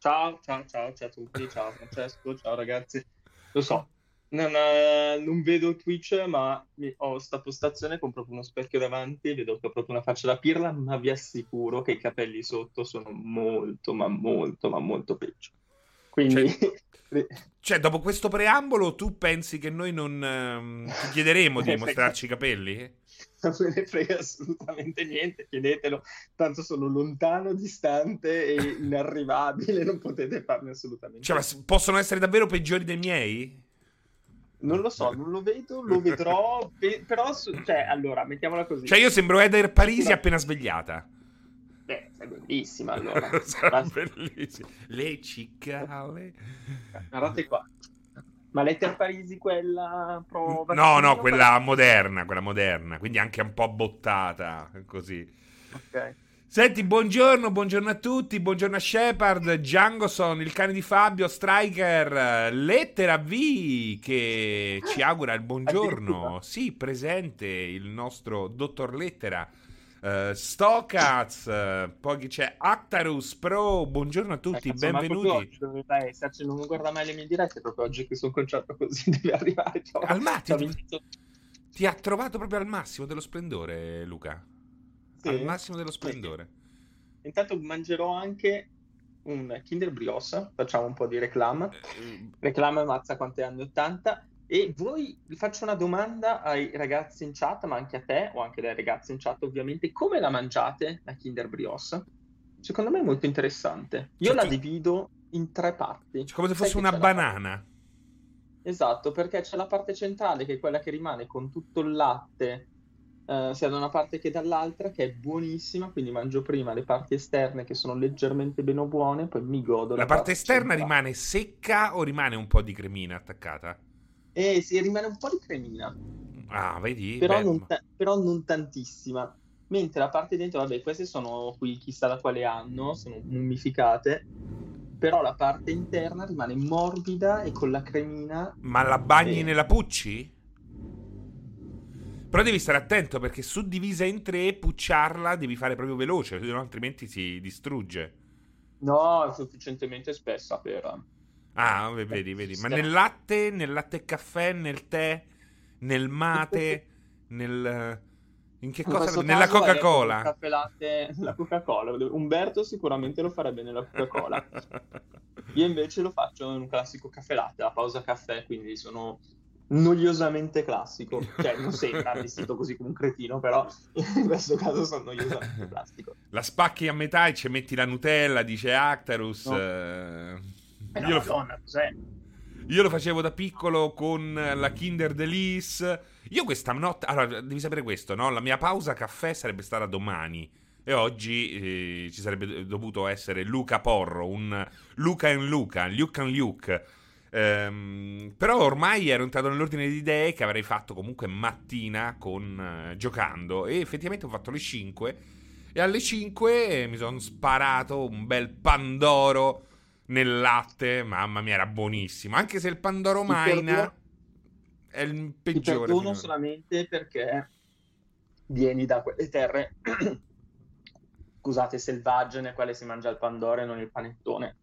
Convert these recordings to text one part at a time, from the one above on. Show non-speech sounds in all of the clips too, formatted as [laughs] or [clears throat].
Ciao, ciao, ciao, ciao a tutti, ciao Francesco, ciao ragazzi. Lo so, non, eh, non vedo Twitch, ma ho sta postazione con proprio uno specchio davanti, vedo che ho proprio una faccia da pirla, ma vi assicuro che i capelli sotto sono molto, ma molto, ma molto peggio. Quindi, [laughs] Cioè, dopo questo preambolo, tu pensi che noi non ehm, ti chiederemo di [laughs] mostrarci i capelli? non me ne frega assolutamente niente, chiedetelo, tanto sono lontano, distante e inarrivabile, non potete farne assolutamente Cioè, ma s- possono essere davvero peggiori dei miei? Non lo so, non lo vedo, lo vedrò, [laughs] pe- però, cioè, allora, mettiamola così. Cioè, io sembro Eder Parisi appena svegliata. Bellissima, allora. [laughs] Sarà Basta. bellissimo. Le cicale. Guardate qua. Ma l'Eter Parisi quella pro No, no, quella moderna, quella moderna, quindi anche un po' bottata, così. Ok. Senti, buongiorno, buongiorno a tutti, buongiorno a Shepard, Djangoson, il cane di Fabio, Striker, Lettera V che ci augura il buongiorno. Sì, presente il nostro dottor Lettera. Uh, Stokaz, eh, poi chi c'è Actarus Pro, buongiorno a tutti, Eh, cazzo, ma proprio benvenuti. oggi doveva esserci, non guarda mai le mie dirette, proprio oggi che sono conciato così [laughs] deve arrivare. Ciao. Al massimo, Ciao, Vincenzo. ti ha trovato proprio al massimo dello splendore, Luca. Sì. Al massimo dello splendore. Intanto mangerò anche un Kinder Brioche, facciamo un po' di reclama. Eh, Reclama mazza quante anni 80 e voi vi faccio una domanda ai ragazzi in chat, ma anche a te o anche alle ragazze in chat ovviamente, come la mangiate la Kinder Brioche? Secondo me è molto interessante. Io Cioè, la divido in tre parti. Cioè, come se fosse una la parte- banana. Esatto, perché c'è la parte centrale che è quella che rimane con tutto il latte, eh, sia da una parte che dall'altra, che è buonissima, quindi mangio prima le parti esterne che sono leggermente meno buone, poi mi godo La parte esterna centrale. rimane secca o rimane un po' di cremina attaccata? Eh sì, rimane un po' di cremina. Ah, vedi? però, non ta- però non tantissima. Mentre la parte dentro, vabbè, queste sono qui chissà da quale anno, sono mummificate, però la parte interna rimane morbida e con la cremina. Ma la bagni Eh. nella Pucci? Però devi stare attento perché suddivisa in tre, pucciarla devi fare proprio veloce, altrimenti si distrugge. No, è sufficientemente spessa per... Ah, v- vedi, vedi. Ma nel latte, nel latte e caffè, nel tè, nel mate, [laughs] nel... In che In cosa? questo Nella Coca-Cola. caffè latte, [laughs] la Coca-Cola. Umberto sicuramente lo farebbe nella Coca-Cola. [laughs] Io invece lo faccio in un classico caffè latte, la pausa caffè, quindi sono noiosamente classico. Cioè, non sembra vestito così come un cretino, però in questo caso sono noiosamente classico. La spacchi a metà e ci metti la Nutella, dice Actarus. No. eh. Eh, Io, lo fa- Madonna, cos'è? io lo facevo da piccolo con la Kinder Delice. Io questa notte... Allora, devi sapere questo, no? La mia pausa caffè sarebbe stata domani. E oggi eh, ci sarebbe dovuto essere Luca Porro, un Luca and Luca, Luke and Luke. Ehm, però ormai ero entrato nell'ordine di idee che avrei fatto comunque mattina con, eh, giocando e effettivamente ho fatto le 5 e alle 5 mi sono sparato un bel pandoro nel latte, mamma mia era buonissimo, anche se il pandoro Ti Maina perdono- è il Ti peggiore. perdono finora. solamente perché vieni da [clears throat] quelle terre, scusate, selvagge, nelle quali si mangia il pandoro e non il panettone.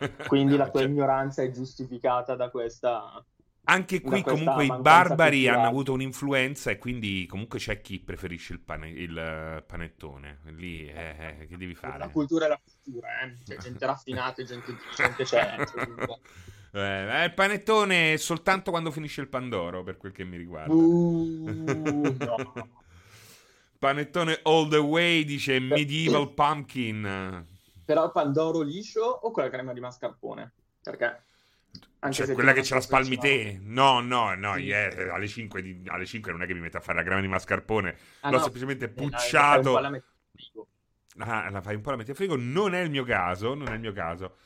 [laughs] Quindi la tua Cioè, ignoranza è giustificata da questa... Anche qui comunque i barbari hanno avuto un'influenza e quindi comunque c'è chi preferisce il, pane- il, eh, panettone. Lì eh, eh, che devi La fare? cultura è la cultura, eh? C'è gente raffinata, gente, gente c'è. [laughs] Eh, il panettone soltanto quando finisce il pandoro, per quel che mi riguarda. Uh, no. [laughs] Panettone all the way, dice Medieval Pumpkin. Però il pandoro liscio o con la crema di mascarpone? Perché... anche Cioè, quella che ce la spalmi te? No, no, no, Sì. yeah, alle, 5 di- alle 5 non è che mi metto a fare la crema di mascarpone. Ah, L'ho no, semplicemente eh, pucciato. po' Ah, la fai un po' la metti a frigo. Non è il mio caso. Non è il mio caso.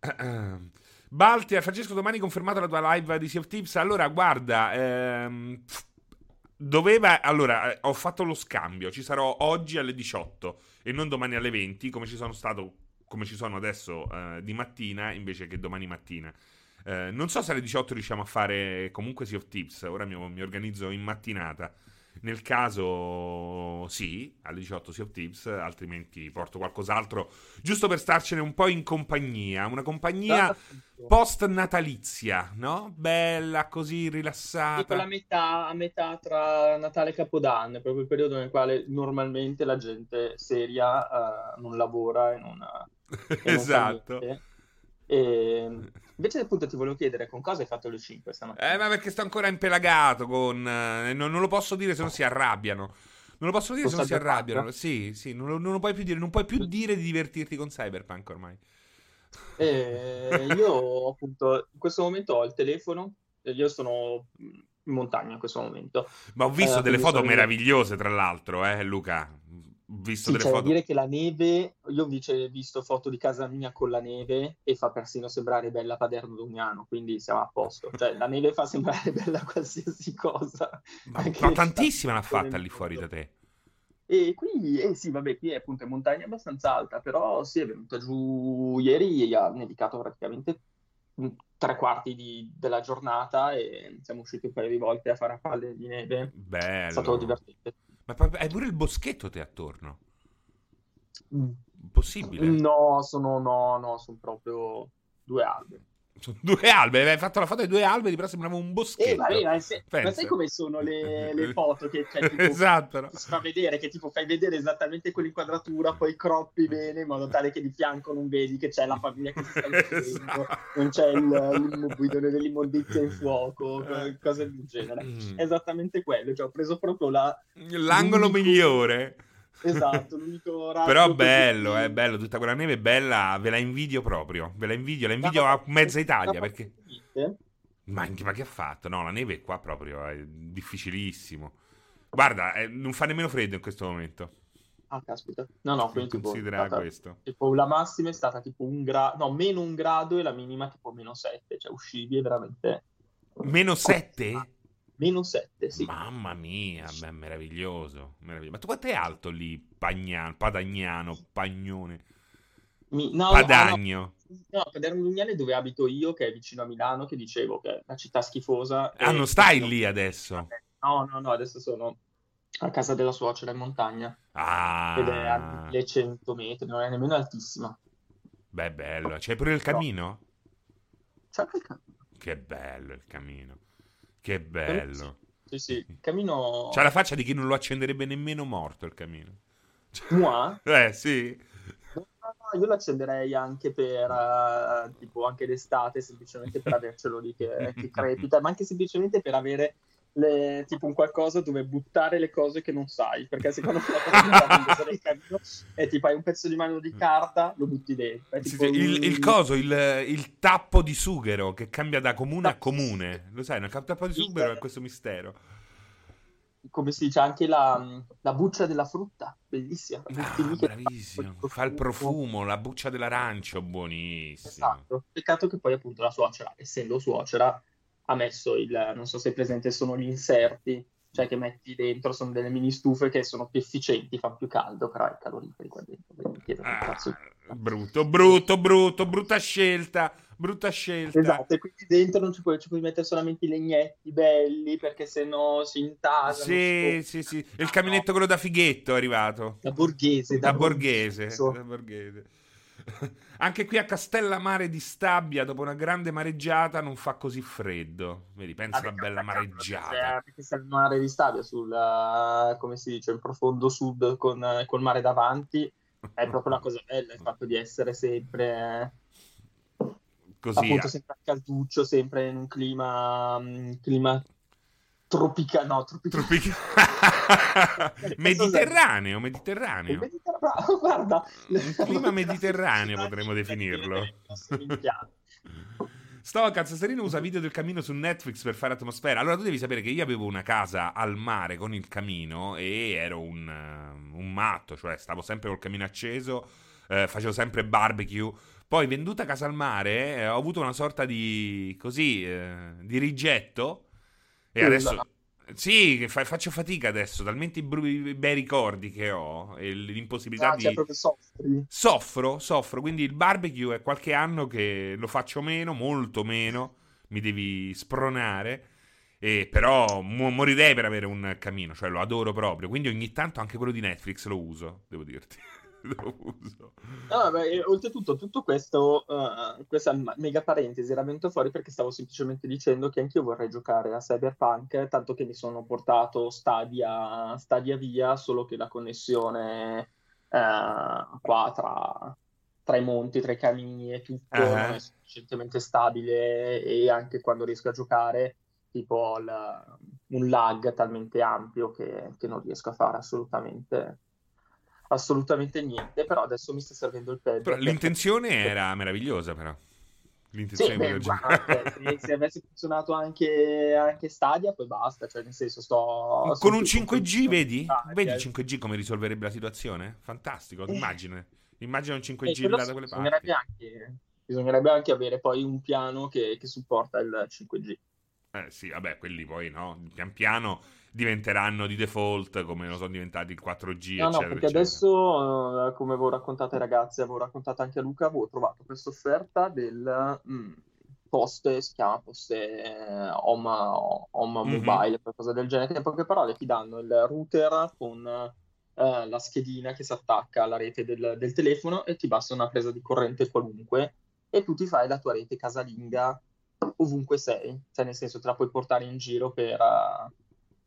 [clears throat] Balti, Francesco, domani confermato la tua live di Sea of Tips. Allora, guarda, ehm, doveva. Allora, eh, ho fatto lo scambio. Ci sarò oggi alle 18 e non domani alle 20, come ci sono stato. Come ci sono adesso eh, di mattina invece che domani mattina. Eh, non so se alle 18 riusciamo a fare comunque Sea of Tips. Ora mi, mi organizzo in mattinata. Nel caso sì, alle 18 Sea of Tips, altrimenti porto qualcos'altro, giusto per starcene un po' in compagnia, una compagnia post natalizia, no? Bella, così rilassata. Tipo la metà, a metà tra Natale e Capodanno, è proprio il periodo nel quale normalmente la gente seria uh, non lavora e non, e [laughs] esatto. Non e invece appunto ti volevo chiedere con cosa hai fatto le 5 stamattina? Eh, ma perché sto ancora impelagato con... Eh, non, non, lo posso dire se non si arrabbiano. Non lo posso dire se non si arrabbiano. Sì, sì, non lo, non lo, puoi più dire. Non puoi più dire di divertirti con Cyberpunk ormai. Eh, [laughs] io appunto in questo momento ho il telefono. Io sono in montagna in questo momento. Ma ho visto eh, delle foto meravigliose, tra l'altro, eh, Luca visto sì, delle foto. dire che la neve, io invece ho visto foto di casa mia con la neve e fa persino sembrare bella Paderno Dugnano, quindi siamo a posto. Cioè, la neve fa sembrare [laughs] bella qualsiasi cosa. Ma, ma tantissima l'ha fatta lì fuori da te. E qui, eh sì, vabbè, qui è appunto in montagna abbastanza alta, però sì, è venuta giù ieri, ha nevicato praticamente tre quarti di, della giornata e siamo usciti un paio di volte a fare a palle di neve. Bello. È stato divertente. Ma hai pure il boschetto te attorno? Mm. Possibile? No, sono, no, no, sono proprio due alberi. Sono due alberi, hai fatto la foto dei due alberi, però sembrava un boschetto. Eh, vabbè, ma, se, ma, sai come sono le, le [laughs] foto che cioè, tipo, esatto, no? si fa vedere? Che tipo fai vedere esattamente quell'inquadratura, poi croppi [laughs] bene in modo tale che di fianco non vedi che c'è la famiglia che si sta [laughs] esatto. non c'è il, bidone dell'immondizia in fuoco, cose del genere. Mm. Esattamente quello, cioè ho preso proprio la, l'angolo migliore. Esatto, l'unico Però bello, è eh, bello, tutta quella neve è bella, ve la invidio proprio, ve la invidio, la invidio a mezza Italia perché... Ma, ma, che ha fatto? No, la neve qua proprio è difficilissimo. Guarda, eh, non fa nemmeno freddo in questo momento. Ah, caspita. No, no, quindi tipo, considera stata, questo. Tipo, la massima è stata tipo un grado, no, meno un grado e la minima tipo meno 7, cioè uscivi veramente... Meno 7? Meno 7, sì. Mamma mia, beh, meraviglioso, meraviglioso. Ma tu quanto è alto lì, Pagnano, Padagnano, Pagnone? Mi, no, Padagno. No, no, Paderno Lugnale dove abito io, che è vicino a Milano, che dicevo che è una città schifosa. Ah, non stai lì adesso? No, no, no, adesso sono a casa della suocera in montagna. Ah. Ed è a 1100 metri, non è nemmeno altissima. Beh, bello. C'è pure il camino? C'è anche il camino. Che bello il camino. Che bello. Sì, sì, il camino... C'ha la faccia di chi non lo accenderebbe nemmeno morto il camino. Moi? [laughs] eh, sì. No, no, io lo accenderei anche per, uh, tipo, anche d'estate, semplicemente per avercelo lì che, che crepita, ma anche semplicemente per avere le, tipo un qualcosa dove buttare le cose che non sai, perché secondo me la [laughs] cosa del cammino è tipo hai un pezzo di mano di carta, lo butti dentro. Sì, sì, il, il, coso, il, il, tappo di sughero che cambia da comune a comune, lo sai, il tappo di sughero è questo mistero. Come si dice, anche la, la buccia della frutta, bellissima. Ah, bravissimo, fa il profumo, la buccia dell'arancio, buonissimo. Esatto, peccato che poi appunto la suocera, essendo suocera, ha messo il, non so se è presente, sono gli inserti, cioè che metti dentro, sono delle mini stufe che sono più efficienti, fanno più caldo, però è caloriferi qua dentro. Ah, brutto, brutto, brutto, brutta scelta, brutta scelta. Esatto, e quindi dentro non ci puoi, ci puoi mettere solamente i legnetti belli, perché se no si intasano. Sì, sì, sì, il caminetto quello da fighetto è arrivato. Da borghese. Da, da borghese. borghese. Da borghese. [laughs] Anche qui a Castellammare di Stabia, dopo una grande mareggiata, non fa così freddo. Vedi, pensa alla bella mareggiata. Perché c'è il mare di Stabia sul, uh, come si dice, in profondo sud con, uh, col mare davanti. È proprio una cosa bella il fatto di essere sempre... Così, appunto, sempre a calduccio, sempre in un clima, um, clima Tropica, no, tropica... Tropica... [laughs] mediterraneo, mediterraneo. mediterraneo. Guarda, un clima mediterraneo potremmo definirlo. Sto Cazzaserino usa video del camino su Netflix per fare atmosfera. Allora tu devi sapere che io avevo una casa al mare con il camino e ero un, uh, un matto, cioè stavo sempre col camino acceso, eh, facevo sempre barbecue. Poi venduta casa al mare eh, ho avuto una sorta di così eh, di rigetto e adesso... Sì, fa, faccio fatica adesso, talmente i, bru- bei ricordi che ho e l'impossibilità ah, di... Cioè soffri. Soffro, soffro, quindi il barbecue è qualche anno che lo faccio meno, molto meno, mi devi spronare E però mo- morirei per avere un camino, cioè lo adoro proprio. Quindi ogni tanto anche quello di Netflix lo uso, devo dirti. [laughs] uso. No, beh, oltretutto, tutto questo, uh, questa mega parentesi era venuto fuori perché stavo semplicemente dicendo che anch'io vorrei giocare a Cyberpunk, tanto che mi sono portato Stadia, Stadia via, solo che la connessione uh, qua tra, tra, i monti, tra i camini e tutto uh-huh. non è sufficientemente stabile e anche quando riesco a giocare tipo ho un lag talmente ampio che, che non riesco a fare assolutamente assolutamente niente, però adesso mi sta servendo il. Però l'intenzione perché... era meravigliosa, però. L'intenzione sì, beh, guarda, se, se, avesse funzionato anche, anche, Stadia, poi basta, cioè nel senso sto... Con un 5G, vedi? Vedi 5G come risolverebbe la situazione? Fantastico, immagina. Immagina un 5G eh, là da quelle parti. Anche, bisognerebbe anche avere poi un piano che, che supporta il 5G. Eh sì, vabbè, quelli poi no, pian piano diventeranno di default come non sono diventati il 4G. No, eccetera, no, perché eccetera. adesso, come avevo raccontato ai ragazzi, avevo raccontato anche a Luca, avevo trovato questa offerta del mm, poste, si chiama poste eh, Home, home mm-hmm. Mobile, qualcosa del genere, che in poche parole ti danno il router con eh, la schedina che si attacca alla rete del, del telefono e ti basta una presa di corrente qualunque e tu ti fai la tua rete casalinga ovunque sei, cioè nel senso te la puoi portare in giro per...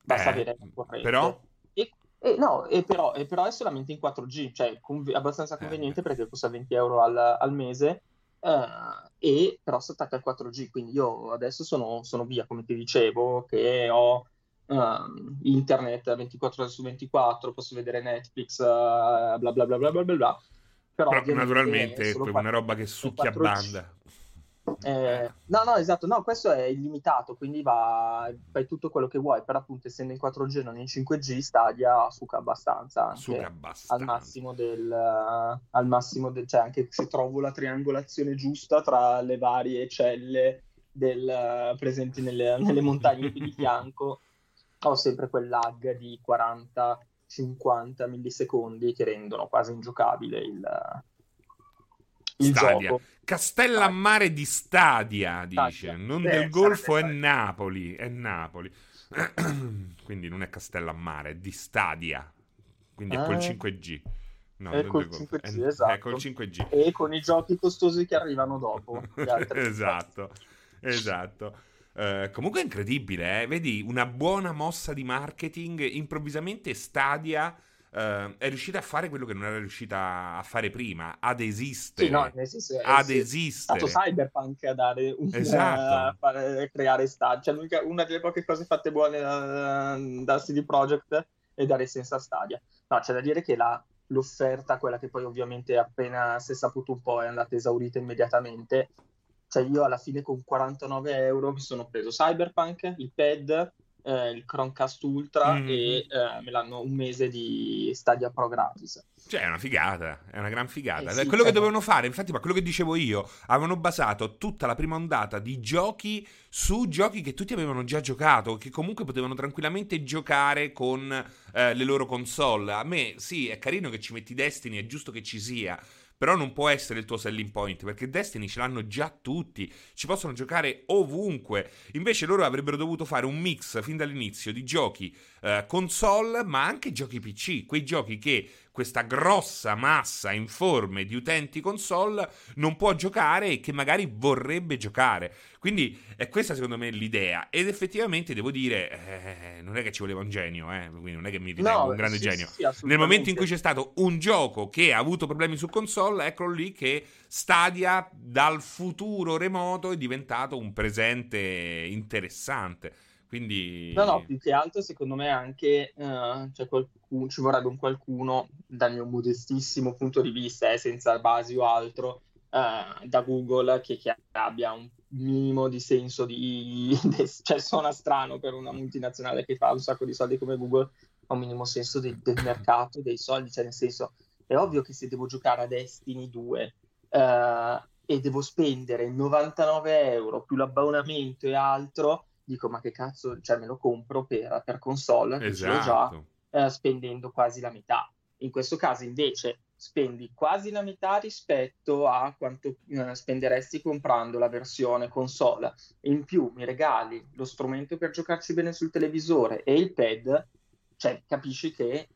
Basta eh, avere la corrente. Però... E, e, no, e però, e però, è solamente in 4G, cioè conv- abbastanza eh. conveniente eh. perché costa 20 euro al, al mese uh, e però si attacca al 4G, quindi io adesso sono, sono via, come ti dicevo, che ho... Uh, internet 24 ore su 24, posso vedere Netflix, uh, bla bla bla bla bla bla. Però, Però naturalmente è una roba che succhia a banda. Eh, no, no, esatto, no, questo è illimitato, quindi va, fai tutto quello che vuoi, però appunto essendo in 4G non in 5G, Stadia suca abbastanza, suca abbastanza. al massimo del, al massimo del, cioè anche se trovo la triangolazione giusta tra le varie celle del, presenti nelle, nelle montagne di fianco, [laughs] ho sempre quel lag di 40-50 millisecondi che rendono quasi ingiocabile il, il Stadia. Castellammare di Stadia, dice. Stadia. Non Beh, del Golfo, è Napoli. È Napoli. [clears throat] Quindi non è Castellammare, è di Stadia. Quindi è col 5G. Eh. No, è col 5G, è, esatto. È col 5G. E con i giochi costosi che arrivano dopo. [laughs] esatto, esatto. Uh, comunque è incredibile, eh? vedi una buona mossa di marketing. Improvvisamente Stadia Uh, è riuscita a fare quello che non era riuscita a fare prima, ad esistere. Sì, no, esiste, ad esistere. È stato Cyberpunk a dare un, esatto. uh, fare, creare Stadia. Cioè, una delle poche cose fatte buone da, da CD Projekt è dare senso a Stadia. No, c'è da dire che la, l'offerta, quella che poi ovviamente appena si è saputo un po' è andata esaurita immediatamente. Cioè io alla fine con 49 euro mi sono preso Cyberpunk, il pad, eh, il Chromecast Ultra mm-hmm. e eh, me l'hanno un mese di Stadia Pro gratis. Cioè, è una figata, è una gran figata. Eh sì, quello che dovevano fare, infatti, ma quello che dicevo io, avevano basato tutta la prima ondata di giochi su giochi che tutti avevano già giocato, che comunque potevano tranquillamente giocare con eh, le loro console. A me, sì, è carino che ci metti Destiny, è giusto che ci sia però non può essere il tuo selling point perché Destiny ce l'hanno già tutti, ci possono giocare ovunque. Invece loro avrebbero dovuto fare un mix fin dall'inizio di giochi eh, console, ma anche giochi PC, quei giochi che questa grossa massa informe di utenti console non può giocare e che magari vorrebbe giocare. Quindi è questa secondo me l'idea. Ed effettivamente devo dire, eh, non è che ci voleva un genio, eh, quindi non è che mi ritengo no, un grande sì, genio. Sì, Nel momento in cui c'è stato un gioco che ha avuto problemi su console, eccolo lì che Stadia dal futuro remoto è diventato un presente interessante. Quindi... No, no, più che altro secondo me anche uh, cioè qualcuno, ci vorrebbe un qualcuno dal mio modestissimo punto di vista, eh, senza basi o altro, uh, da Google che, che, abbia un minimo di senso di... [laughs] cioè suona strano per una multinazionale che fa un sacco di soldi come Google, ha un minimo senso di, del mercato, dei soldi, cioè nel senso è ovvio che se devo giocare a Destiny 2 uh, eh, e devo spendere 99 euro più l'abbonamento e altro dico ma che cazzo, cioè me lo compro per, per console, esatto. già, eh, spendendo quasi la metà. In questo caso invece spendi quasi la metà rispetto a quanto eh, spenderesti comprando la versione console. In più mi regali lo strumento per giocarci bene sul televisore e il pad, cioè capisci che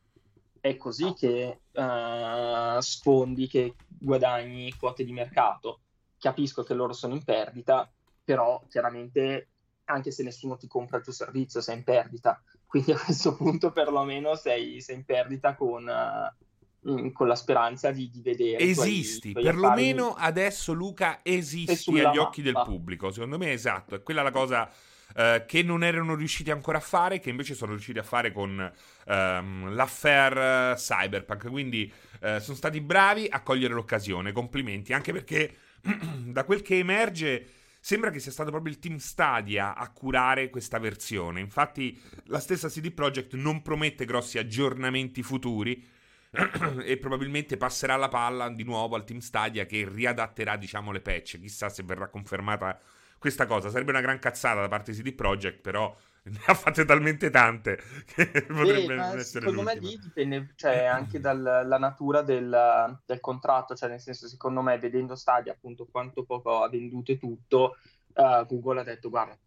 è così che uh, sfondi, che guadagni quote di mercato. Capisco che loro sono in perdita, però chiaramente anche se nessuno ti compra il tuo servizio sei in perdita. Quindi a questo [laughs] punto perlomeno sei, sei in perdita con, uh, con la speranza di, di vedere. Esisti, tuoi, perlomeno affari... adesso Luca esisti agli occhi del pubblico. Secondo me esatto, è quella la cosa eh, che non erano riusciti ancora a fare, che invece sono riusciti a fare con ehm, l'affair Cyberpunk. Quindi eh, sono stati bravi a cogliere l'occasione. Complimenti, anche perché [clears throat] da quel che emerge. Sembra che sia stato proprio il team Stadia a curare questa versione. Infatti, la stessa CD Projekt non promette grossi aggiornamenti futuri. [clears throat] e probabilmente passerà la palla di nuovo al team Stadia che riadatterà, diciamo, le patch. Chissà se verrà confermata questa cosa. Sarebbe una gran cazzata da parte di CD Projekt, però ne ha fatte talmente tante [laughs] che potrebbe eh, essere secondo me lì dipende cioè, anche dalla natura del, del, contratto cioè nel senso secondo me vedendo Stadia appunto quanto poco ha venduto e tutto uh, Google ha detto guarda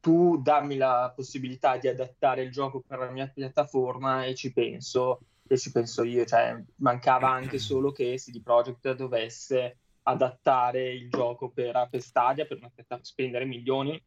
tu dammi la possibilità di adattare il gioco per la mia piattaforma e ci penso e ci penso io. Cioè mancava anche [clears throat] solo che CD Projekt dovesse adattare il gioco per, per Stadia, per una, spendere milioni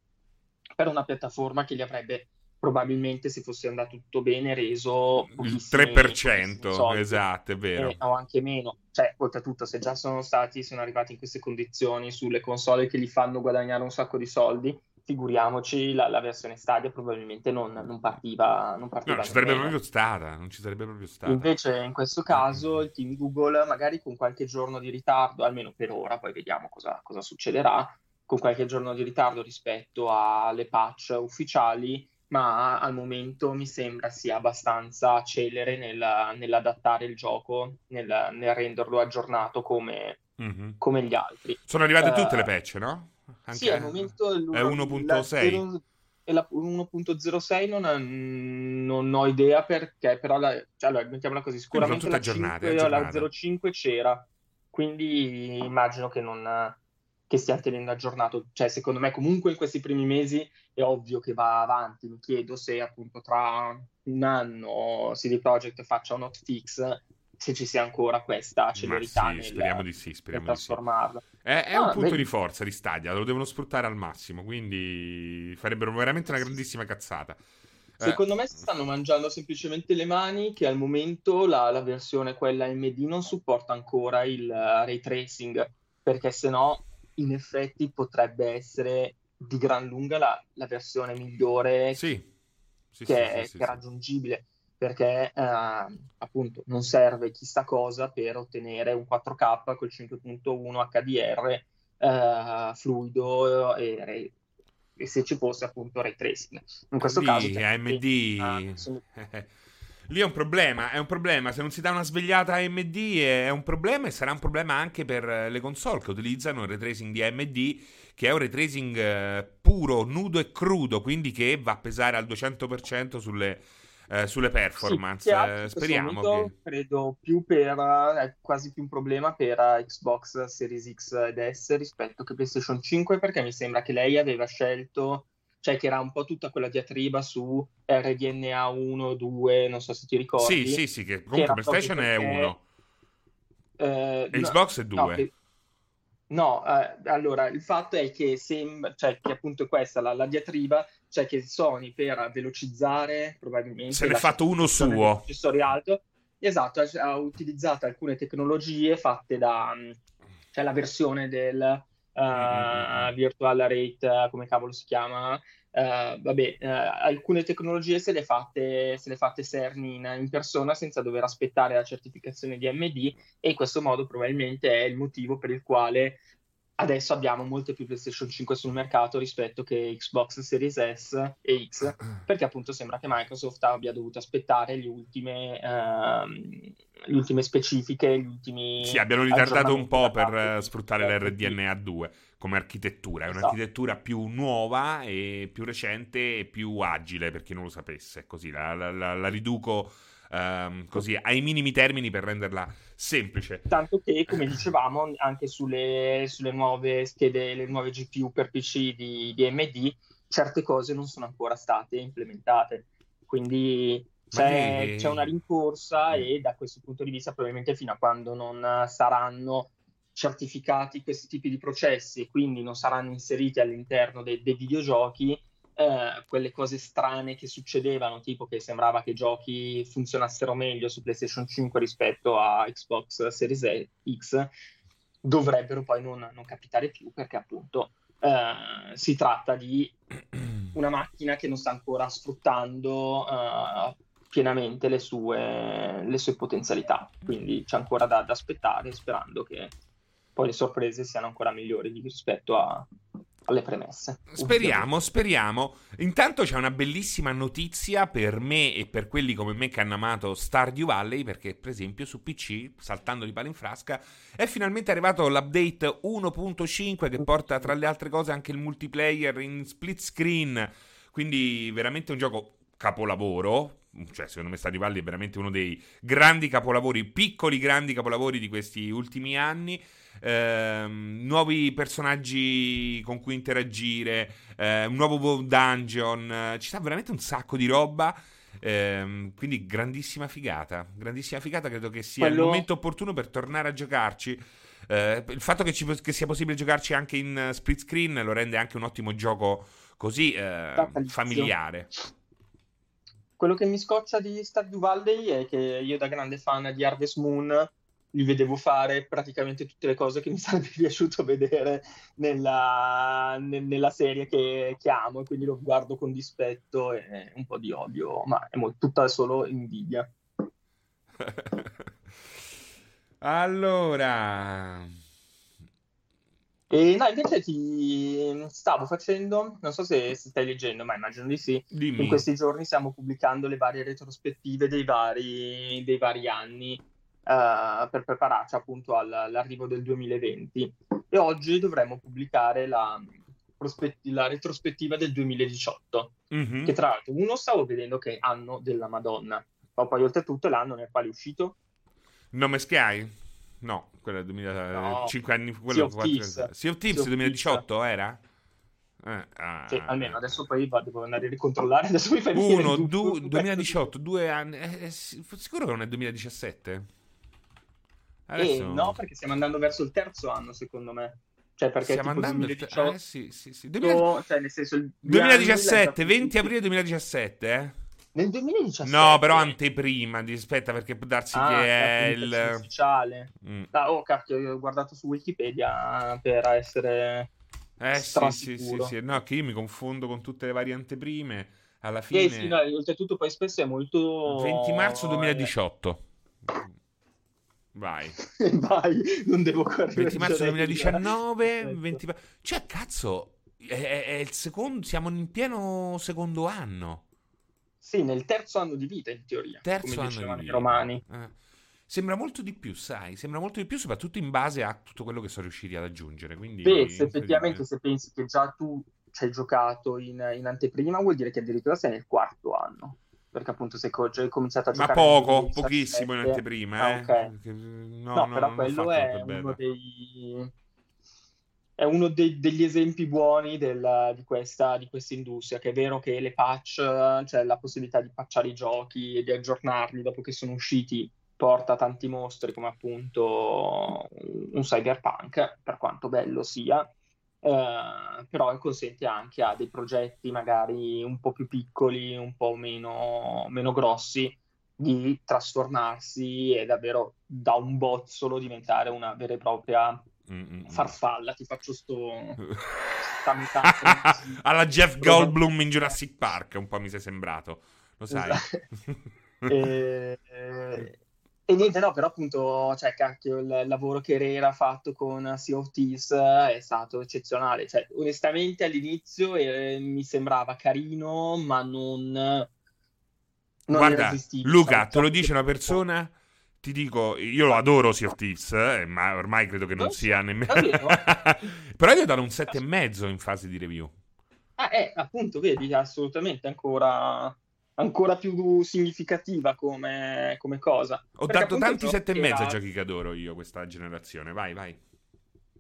per una piattaforma che gli avrebbe probabilmente, se fosse andato tutto bene, reso il 3%, soldi, esatto, è vero. Eh, o anche meno. Cioè, oltretutto, se già sono stati, sono arrivati in queste condizioni sulle console che gli fanno guadagnare un sacco di soldi, figuriamoci, la, la versione Stadia probabilmente non, non partiva. Non partiva no, ci sarebbe proprio stata, non ci sarebbe proprio stata. Invece, in questo caso, il team Google, magari con qualche giorno di ritardo, almeno per ora, poi vediamo cosa, cosa succederà, con qualche giorno di ritardo rispetto alle patch ufficiali, ma al momento mi sembra sia abbastanza celere nel, nell'adattare il gioco, nel, nel renderlo aggiorto come, mm-hmm. come, gli altri. Sono arrivate uh, tutte le patch, no? Anche... Sì, al momento è 1.6. E la 1.06 non, non, ho idea perché, però la, cioè, allora, mettiamola così, sicuramente la, aggiornate, 5, la 05 c'era, quindi immagino che non che stia tenendo aggiornato. Cioè, secondo me, comunque in questi primi mesi è ovvio che va avanti. Mi chiedo se appunto tra un anno CD Projekt faccia un hotfix se ci sia ancora questa celerità sì, nel, speriamo di sì, speriamo di trasformarla. Sì. È, è ah, un punto vedi. di forza di Stadia, lo devono sfruttare al massimo, quindi farebbero veramente una grandissima cazzata. Secondo eh. me si stanno mangiando semplicemente le mani che al momento la, la versione quella MD non supporta ancora il uh, ray tracing, perché se no in effetti potrebbe essere di gran lunga la, la versione migliore sì. Sì, che, sì, che è raggiungibile perché eh, appunto non serve chissà cosa per ottenere un 4K col 5.1 HDR eh, fluido e, e, se ci fosse appunto ray tracing. In questo Lì, caso AMD ah, sono... Lì è un problema, è un problema. Se non si dà una svegliata AMD è un problema e sarà un problema anche per le console che utilizzano il ray tracing di AMD, che è un ray tracing eh, puro, nudo e crudo, quindi che va a pesare al 200% sulle, eh, sulle performance. Sì, eh, speriamo che... Credo più per, è quasi più un problema per eh, Xbox Series X ed S rispetto che PlayStation 5 perché mi sembra che lei aveva scelto, cioè che era un po' tutta quella diatriba su RDNA 1, 2, non so se ti ricordi. Sì, sì, sì, che comunque che PlayStation è 1. Eh, Xbox no, è 2. No, che... no eh, allora il fatto è che, sembra, cioè, che appunto è questa la, la diatriba cioè che Sony per velocizzare probabilmente se ne è fatto uno suo alto esatto ha utilizzato alcune tecnologie fatte da cioè la versione del uh, virtual rate come cavolo si chiama uh, vabbè uh, alcune tecnologie se le fatte se le fatte Cerny in, in, persona senza dover aspettare la certificazione di MD e in questo modo probabilmente è il motivo per il quale adesso abbiamo molte più PlayStation 5 sul mercato rispetto che Xbox Series S e X, [clears throat] perché appunto sembra che Microsoft abbia dovuto aspettare le ultime, uh, le ultime specifiche, gli ultimi... Sì, abbiano ritardato un po' per uh, sfruttare l'RDNA 2 come architettura. È esatto. un'architettura più nuova e più recente e più agile, per chi non lo sapesse. Così la, la, la, la riduco ehm, così ai minimi termini per renderla semplice. Tanto che, come dicevamo, anche sulle, sulle nuove schede, le nuove GPU per PC di, di AMD, certe cose non sono ancora state implementate. Quindi c'è, che... c'è, una rincorsa e da questo punto di vista probabilmente fino a quando non saranno certificati questi tipi di processi e quindi non saranno inseriti all'interno dei, dei videogiochi, eh, quelle cose strane che succedevano, tipo che sembrava che i giochi funzionassero meglio su PlayStation 5 rispetto a Xbox Series X, dovrebbero poi non, non capitare più perché appunto eh, si tratta di [clears throat] una macchina che non sta ancora sfruttando eh, pienamente le sue, le sue, potenzialità. Quindi c'è ancora da, da, aspettare, sperando che poi le sorprese siano ancora migliori rispetto a, alle premesse. Speriamo, speriamo. Intanto c'è una bellissima notizia per me e per quelli come me che hanno amato Stardew Valley, perché per esempio su PC, saltando di palo in frasca, è finalmente arrivato l'update 1.5 che porta tra le altre cose anche il multiplayer in split screen. Quindi veramente un gioco capolavoro, cioè secondo me Stardew Valley è veramente uno dei grandi capolavori, piccoli grandi capolavori di questi ultimi anni. Eh, nuovi personaggi con cui interagire, eh, un nuovo dungeon, eh, ci sta veramente un sacco di roba. Eh, quindi grandissima figata, grandissima figata, credo che sia Quello... il momento opportuno per tornare a giocarci. Eh, il fatto che, ci, che, sia possibile giocarci anche in split screen lo rende anche un ottimo gioco così eh, familiare. Quello che mi scoccia di Stardew Valley è che io da grande fan di Harvest Moon li vedevo fare praticamente tutte le cose che mi [laughs] sarebbe piaciuto vedere nella, ne, nella serie che, che, amo e quindi lo guardo con dispetto e un po' di odio, ma è molto, tutta solo invidia. [laughs] allora... E no, invece ti stavo facendo, non so se, se stai leggendo, ma immagino di sì. Dimmi. In questi giorni stiamo pubblicando le varie retrospettive dei vari, dei vari anni uh, per prepararci appunto all, all'arrivo del 2020. E oggi dovremmo pubblicare la, la retrospettiva del 2018, mm-hmm. che tra l'altro uno stavo vedendo che è anno della Madonna, ma poi oltretutto l'anno nel quale è uscito. Nome Sky? No, quello è 2005 no. anni quello sea of Thieves, sea of Thieves 2018 era? Eh, ah, sì, almeno adesso poi devo andare a ricontrollare. [laughs] Adesso mi fai 1, 2018, due anni. Eh, eh, sicuro che non è 2017? Eh, adesso... Eh, no, perché stiamo andando verso il terzo anno, secondo me. Cioè, perché stiamo andando 2018... eh, sì, sì, sì. 2000... Cioè, nel senso, 2017, 20 aprile 2017, eh? Nel 2017? No, però anteprima, di, aspetta perché può darsi ah, che è il... ufficiale. Mm. Ah, oh, cacchio, ho guardato su Wikipedia per essere... Eh sì, sì, sì, sì, no, che io mi confondo con tutte le varie anteprime. Alla fine... Eh sì, no, oltretutto poi spesso è molto... 20 marzo 2018. Vai. [laughs] Vai, non devo correre. 20 marzo 2019, 20... [laughs] Cioè, cazzo, è, è il secondo, siamo in pieno secondo anno. Sì, nel terzo anno di vita, in teoria. Terzo anno di vita. i romani. Eh. Sembra molto di più, sai? Sembra molto di più, soprattutto in base a tutto quello che sono riusciti ad aggiungere. Quindi, Beh, se effettivamente se pensi che già tu ci hai giocato in, in, anteprima, vuol dire che addirittura sei nel quarto anno. Perché appunto sei co- già cominciato a giocare. Ma poco, pochissimo in anteprima. Ah, okay. eh. no, no, no, però quello è uno dei è uno de- degli esempi buoni del, di, questa, di questa industria, che è vero che le patch, cioè la possibilità di patchare i giochi e di aggiornarli dopo che sono usciti, porta tanti mostri come appunto un cyberpunk, per quanto bello sia, eh, però consente anche a dei progetti magari un po' più piccoli, un po' meno, meno grossi, di trasformarsi e davvero da un bozzolo diventare una vera e propria Mm-mm. farfalla, ti faccio sto... [laughs] Alla Jeff Goldblum in Jurassic Park, un po' mi sei sembrato, lo sai. Esatto. [laughs] e, e, niente, no, però appunto, cioè, cacchio, il lavoro che Rera ha fatto con Sea of Thieves è stato eccezionale. Cioè, onestamente all'inizio eh, mi sembrava carino, ma non... non Guarda, Luca, te lo dice una persona ti dico, io lo adoro Sea of Thieves, eh, ma ormai credo che non oh, sia nemmeno... [laughs] Però io ho dato un 7,5 in fase di review. Ah, eh, appunto, vedi, assolutamente ancora... ancora più significativa come, come cosa. Ho Perché dato tanti 7 e mezzo a giochi che adoro io questa generazione. Vai, vai.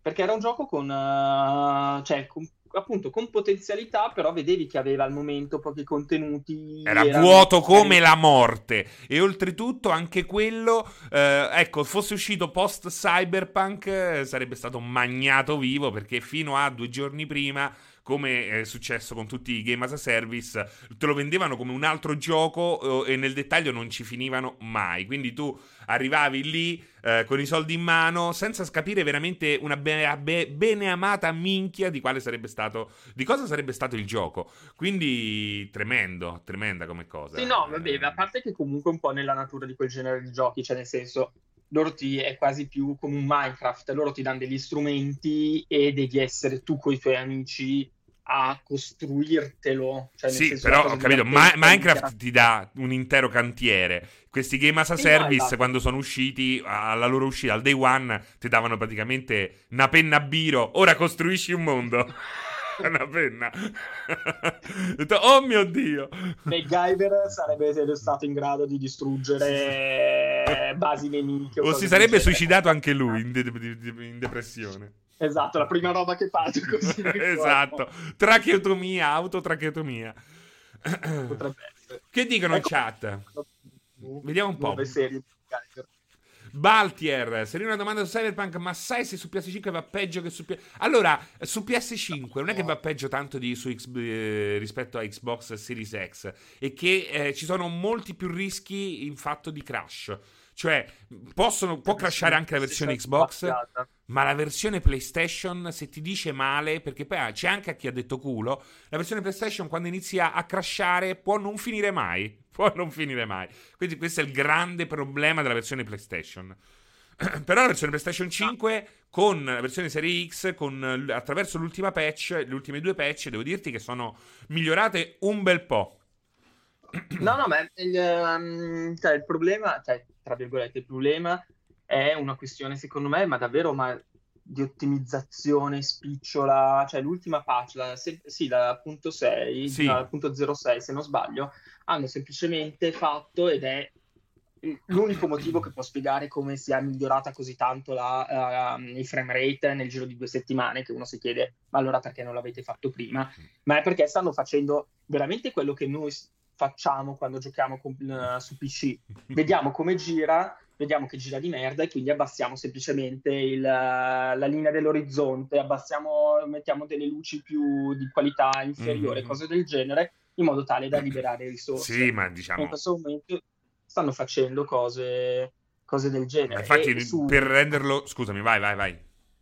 Perché era un gioco con, eh, cioè, con- appunto, con potenzialità, però vedevi che aveva al momento pochi contenuti. Era vuoto come la morte. E oltretutto anche quello, eh, ecco, fosse uscito post Cyberpunk, eh, sarebbe stato magnato vivo perché fino a due giorni prima, come è successo con tutti i game as a service, te lo vendevano come un altro gioco eh, e nel dettaglio non ci finivano mai. Quindi tu arrivavi lì eh, con i soldi in mano senza capire veramente una be- be- bene amata minchia di quale sarebbe stato, di cosa sarebbe stato il gioco. Quindi tremendo, tremenda come cosa. Sì, no, vabbè, Eh, a parte che comunque un po' nella natura di quel genere di giochi, cioè nel senso, loro ti è quasi più come un Minecraft, loro ti danno degli strumenti e devi essere tu con i tuoi amici a costruirtelo. Cioè, Sì, però ho capito, Ma- Minecraft ti dà un intero cantiere. Questi game as a Sì, service, esatto. quando sono usciti, alla loro uscita, al day one, ti davano praticamente una penna a biro. Ora costruisci un mondo. [laughs] [laughs] una penna. [laughs] Oh mio Dio. MacGyver sarebbe stato in grado di distruggere [laughs] basi nemiche. O cose si sarebbe suicidato anche lui in, de- in depressione. Esatto, la prima roba che faccio così. esatto. Tracheotomia, autotracheotomia. Potrebbe essere. che dicono in Ecco. chat? Vediamo un po'. Nuove serie di MacGyver. Baltier, seria una domanda su Cyberpunk, ma sai se su PS5 va peggio che su PS... Allora, su PS5 non è che va peggio tanto di, su X- eh, rispetto a Xbox Series X, è che eh, ci sono molti più rischi in fatto di crash. Cioè, possono, può crashare anche la versione Xbox, ma la versione PlayStation, se ti dice male, perché poi ah, c'è anche a chi ha detto culo, la versione PlayStation quando inizia a crashare può non finire mai. Può non finire mai. Quindi questo è il grande problema della versione PlayStation. [clears throat] Però la versione PlayStation 5 con la versione Serie X, con, attraverso l'ultima patch, le ultime due patch, devo dirti che sono migliorate un bel po'. [clears throat] No, no, ma il, ehm, cioè, il problema, cioè, tra virgolette, il problema è una questione, secondo me, ma davvero ma di ottimizzazione spicciola. Cioè, l'ultima patch, la, se- sì, la punto 6, Sì. la punto 06, se non sbaglio, hanno semplicemente fatto ed è l'unico motivo che può spiegare come sia migliorata così tanto la, ehm, il frame rate nel giro di due settimane, che uno si chiede, ma allora perché non l'avete fatto prima? Ma è perché stanno facendo veramente quello che noi facciamo quando giochiamo con- eh, su PC. [laughs] Vediamo come gira, vediamo che gira di merda e quindi abbassiamo semplicemente il- la linea dell'orizzonte, abbassiamo, mettiamo delle luci più di qualità inferiore, Mhm. cose del genere, in modo tale da liberare risorse. Sì, ma In diciamo... questo momento stanno facendo cose, cose del genere. Infatti, E su- per renderlo... Scusami, vai, vai, vai.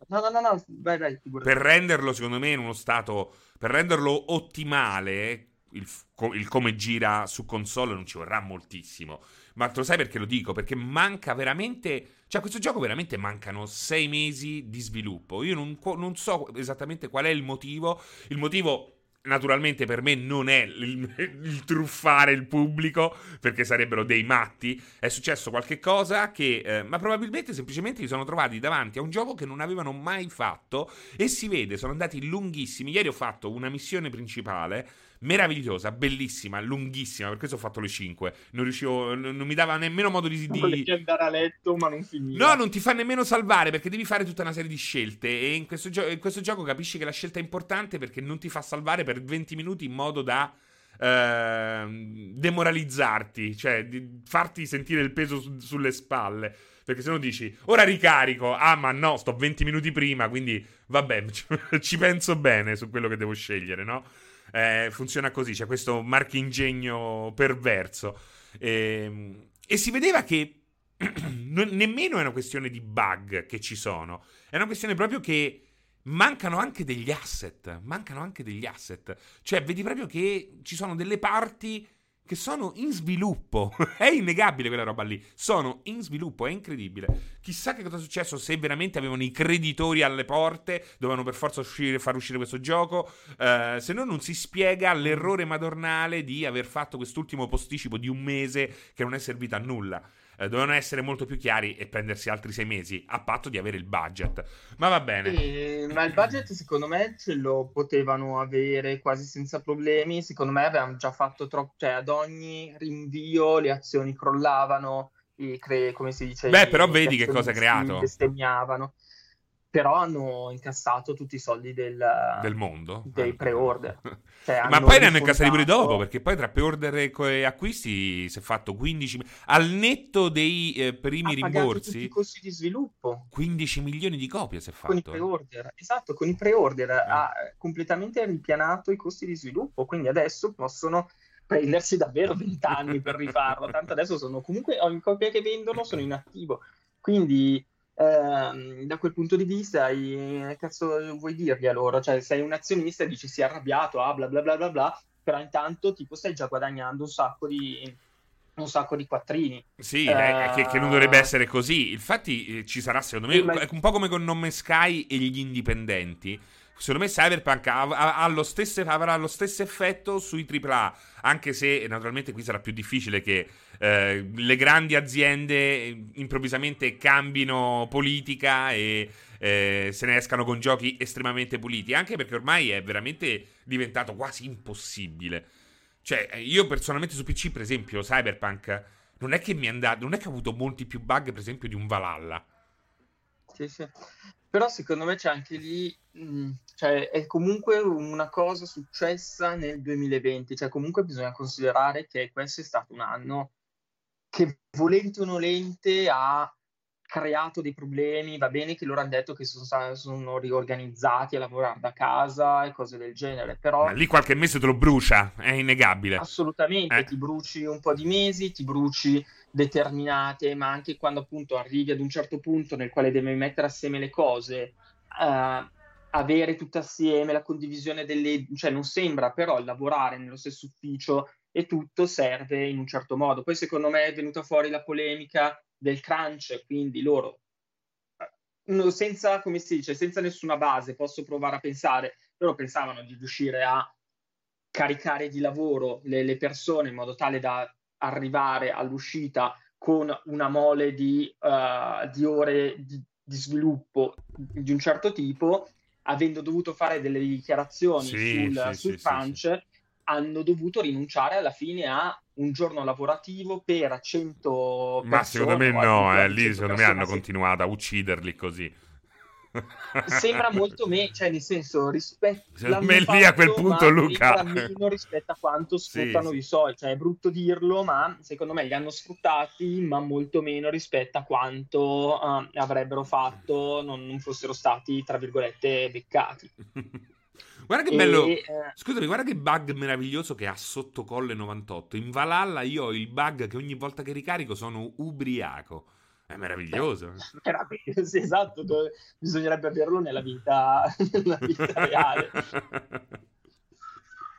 No, no, no, no, vai, vai, per renderlo, secondo me, in uno stato. Per renderlo ottimale, il, il come gira su console non ci vorrà moltissimo. Ma lo sai perché lo dico? Perché manca veramente. Cioè, a questo gioco veramente mancano sei mesi di sviluppo. Io non, non so esattamente qual è il motivo. Il motivo. Naturalmente per me non è il, [laughs] il truffare il pubblico, perché sarebbero dei matti. È successo qualche cosa che, eh, ma probabilmente semplicemente si sono trovati davanti a un gioco che non avevano mai fatto e si vede, sono andati lunghissimi. Ieri ho fatto una missione principale meravigliosa, bellissima, lunghissima, per questo ho fatto le 5. Non riuscivo, non, non mi dava nemmeno modo di... di... Volevi andare a letto, ma non finiva. No, non ti fa nemmeno salvare perché devi fare tutta una serie di scelte e in questo, gio- in questo gioco capisci che la scelta è importante perché non ti fa salvare per 20 minuti in modo da ehm, demoralizzarti, cioè di farti sentire il peso su- sulle spalle. Perché se no dici, ora ricarico, ah ma no, sto 20 minuti prima, quindi vabbè, [laughs] ci penso bene su quello che devo scegliere, no? Eh, funziona così, c'è questo marchingegno perverso. Ehm, E, si vedeva che [clears throat] nemmeno è una questione di bug che ci sono, è una questione proprio che mancano anche degli asset, mancano anche degli asset. Cioè, vedi proprio che ci sono delle parti che sono in sviluppo. [laughs] è innegabile quella roba lì. Sono in sviluppo, è incredibile. Chissà che cosa è successo se veramente avevano i creditori alle porte, dovevano per forza uscire, far uscire questo gioco. Eh, se no non si spiega l'errore madornale di aver fatto quest'ultimo posticipo di un mese che non è servito a nulla. Eh, dovevano essere molto più chiari e prendersi altri sei mesi, a patto di avere il budget. Ma va bene. E, ma il budget secondo me ce lo potevano avere quasi senza problemi. Secondo me avevamo già fatto troppo, cioè ad ogni rinvio le azioni crollavano, cre- come si dice? Beh, però vedi che cosa ha creato. Bestemmiavano però hanno incassato tutti i soldi del, del mondo dei pre-order. [laughs] Cioè, Ma poi ne hanno incassati pure dopo, perché poi tra pre-order e acquisti si è fatto 15 al netto dei eh, primi rimborsi. Tutti i costi di sviluppo. 15 milioni di copie si è fatto. Con i pre-order, esatto, con i pre-order eh. ha completamente ripianato i costi di sviluppo, quindi adesso possono prendersi davvero 20 anni per rifarlo, tanto adesso sono comunque ogni copia che vendono sono in attivo. Quindi Ehm, da quel punto di vista, hai, cazzo vuoi dirgli a loro? Cioè, sei un azionista e dici si è arrabbiato, ah, bla bla bla bla bla, però intanto tipo stai già guadagnando un sacco di, un sacco di quattrini. Sì, uh, che, che, non dovrebbe essere così. Infatti, eh, ci sarà, secondo me, ma... un po' come con Nome Sky e gli indipendenti. Secondo me Cyberpunk ha, ha, lo stesso, avrà lo stesso effetto sui AAA, anche se naturalmente qui sarà più difficile che eh, le grandi aziende improvvisamente cambino politica e eh, se ne escano con giochi estremamente puliti, anche perché ormai è veramente diventato quasi impossibile. Cioè, io personalmente su PC, per esempio, Cyberpunk non è che mi è andato, non è che ho avuto molti più bug, per esempio, di un Valhalla. Sì, sì. Però secondo me c'è anche lì, mh, cioè è comunque una cosa successa nel 2020, cioè comunque bisogna considerare che questo è stato un anno che volente o nolente ha creato dei problemi, va bene che loro hanno detto che sono, sono riorganizzati a lavorare da casa e cose del genere, però... Ma lì qualche mese te lo brucia, è innegabile. Assolutamente, eh. ti bruci un po' di mesi, ti bruci determinate, ma anche quando appunto arrivi ad un certo punto nel quale devi mettere assieme le cose, uh, avere tutto assieme la condivisione delle... cioè non sembra però lavorare nello stesso ufficio e tutto serve in un certo modo. Poi secondo me è venuta fuori la polemica del crunch, quindi loro eh, senza, come si dice, senza nessuna base, posso provare a pensare, loro pensavano di riuscire a caricare di lavoro le, le persone in modo tale da arrivare all'uscita con una mole di, uh, di ore di, di, sviluppo di un certo tipo, avendo dovuto fare delle dichiarazioni sì, sul, sì, sul sì, crunch, hanno dovuto rinunciare alla fine a un giorno lavorativo per 100 Ma secondo me no, eh, lì secondo me hanno continuato a ucciderli così. Sembra molto meno, cioè nel senso rispetto me lì a quel punto Luca meno rispetto a quanto sfruttano sì, i soldi, cioè è brutto dirlo, ma secondo me li hanno sfruttati, ma molto meno rispetto a quanto uh, avrebbero fatto non, non fossero stati tra virgolette beccati. [laughs] Guarda che bello. E, eh... Scusami, guarda che bug meraviglioso che ha sotto colle 98. In Valhalla io ho il bug che ogni volta che ricarico sono ubriaco. È meraviglioso. Meraviglioso, [laughs] sì, esatto. Bisognerebbe averlo nella vita, [laughs] nella vita reale. [laughs]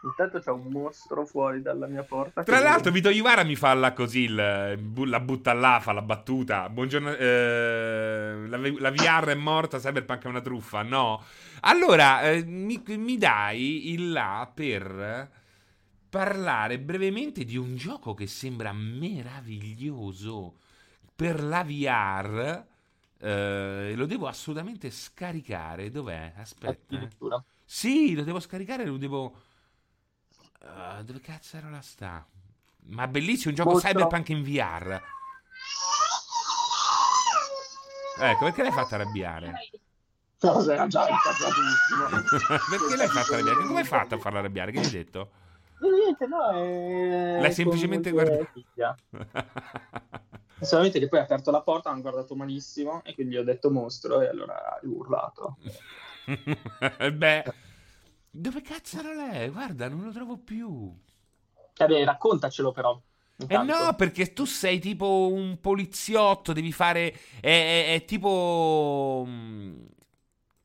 Intanto c'è un mostro fuori dalla mia porta. Tra l'altro, Vito Ivara mi fa la così, il, la butta là, fa la battuta. Buongiorno, eh, la, la, VR è morta, Cyberpunk è una truffa. No. Allora, eh, mi, mi dai il là per parlare brevemente di un gioco che sembra meraviglioso per la VR. Eh, lo devo assolutamente scaricare. Dov'è? Aspetta. Addirittura. Sì, lo devo scaricare, lo devo Uh, dove cazzo era la sta? Ma bellissimo, un gioco Molto. cyberpunk in VR. Ecco, perché l'hai fatta arrabbiare? Cosa era già incazzatissimo. [laughs] perché l'hai fatta arrabbiare? Come hai fatto a farla arrabbiare? Che hai detto? Niente, no, è... L'hai semplicemente guardato. [laughs] Solamente che poi ha aperto la porta, hanno guardato malissimo e quindi ho detto mostro e allora ha urlato. [laughs] Beh, dove cazzo era lei? Guarda, non lo trovo più. Vabbè, raccontacelo però. Intanto. Eh no, perché tu sei tipo un poliziotto, devi fare... È, è, è tipo...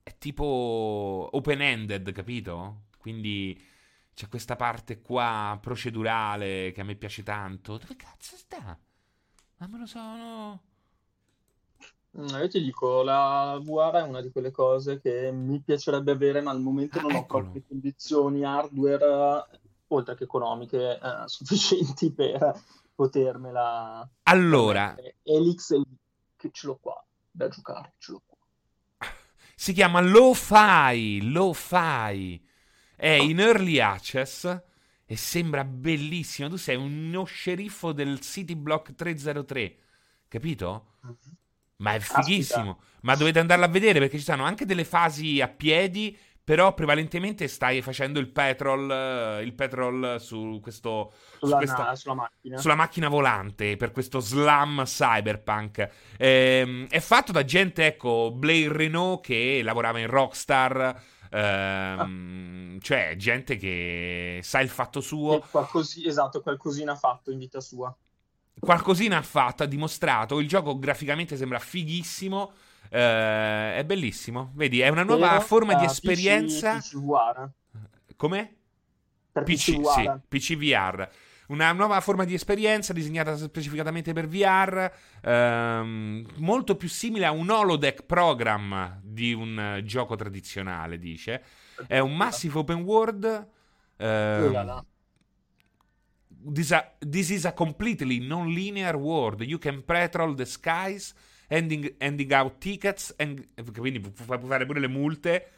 È tipo open-ended, capito? Quindi c'è questa parte qua procedurale che a me piace tanto. Dove cazzo sta? Ma me lo so, Mm, io ti dico, la VR è una di quelle cose che mi piacerebbe avere, ma al momento ah, non eccolo. ho proprio condizioni hardware, oltre che economiche, eh, [laughs] sufficienti per potermela... Allora... Elix, che ce l'ho qua, da giocare, ce l'ho qua. [laughs] Si chiama Lo-Fi, Lo-Fi. È in early access e sembra bellissimo. Tu sei uno sceriffo del City Block 303, capito? Mm-hmm. Ma è fighissimo. Aspetta. Ma dovete andarlo a vedere perché ci sono anche delle fasi a piedi però prevalentemente stai facendo il petrol, il petrol su questo sulla, su questa, sulla, macchina. sulla macchina volante per questo slam cyberpunk. Eh, è fatto da gente, ecco, Blair Renault che lavorava in Rockstar. Ehm, ah. Cioè, gente che sa il fatto suo. Qualcosi, esatto, qualcosina ha fatto in vita sua. Qualcosina ha fatto, ha dimostrato. Il gioco graficamente sembra fighissimo. Uh, è bellissimo. Vedi, è una nuova Vero? forma di esperienza. PC, PC Come? Per PC, PC, sì, PCVR. Una nuova forma di esperienza disegnata specificatamente per VR, ehm, molto più simile a un holodeck program di un gioco tradizionale, dice. È un massive open world. Ehm, this, a, this is a completely non-linear world. You can patrol the skies handing, handing out tickets, and, quindi puoi fare pure le multe.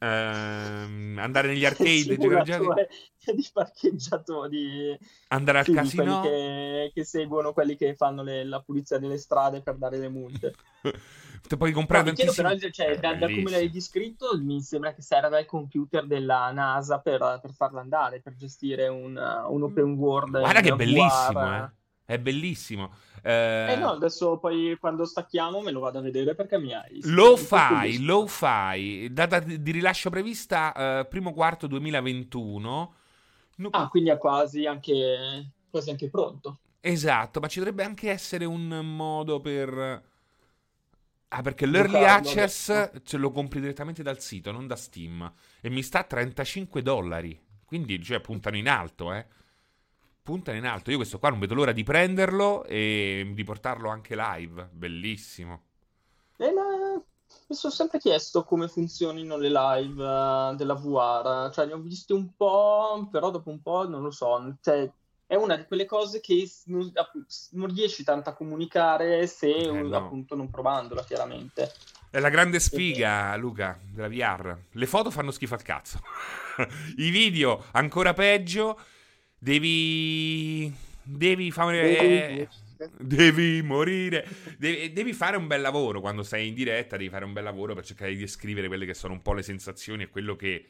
Uh, andare negli [laughs] arcade giocare giochi? [laughs] di parcheggiatori andare al sì, casino? che, che, seguono quelli che fanno le, la pulizia delle strade per dare le multe. [laughs] Te puoi comprare no, tantissimi... però, cioè, da, da, come l'hai descritto mi sembra che serve il computer della NASA per, per farla andare per gestire un, un open world guarda che bellissimo eh. È bellissimo eh, eh no, adesso poi quando stacchiamo me lo vado a vedere perché mi hai... Lo fai, lo fai. Data di rilascio prevista eh, primo quarto 2021. No... Ah, quindi è quasi anche, quasi anche pronto. Esatto, ma ci dovrebbe anche essere un modo per... Ah, perché l'early access ce lo compri direttamente dal sito, non da Steam. E mi sta a 35 dollari. Quindi, cioè, puntano in alto, eh puntano in alto. Io questo qua non vedo l'ora di prenderlo e di portarlo anche live. Bellissimo. Eh, ma mi sono sempre chiesto come funzionino le live uh, della VR. Cioè, ne ho visti un po', però dopo un po' non lo so. Cioè, è una di quelle cose che non, non riesci tanto a comunicare se eh, no. appunto non provandola, chiaramente. È la grande sfiga, Luca, della VR. Le foto fanno schifo al cazzo. [laughs] I video ancora peggio devi. Devi fare. Devi morire. Devi, devi, fare un bel lavoro quando sei in diretta. Devi fare un bel lavoro per cercare di descrivere quelle che sono un po' le sensazioni e quello che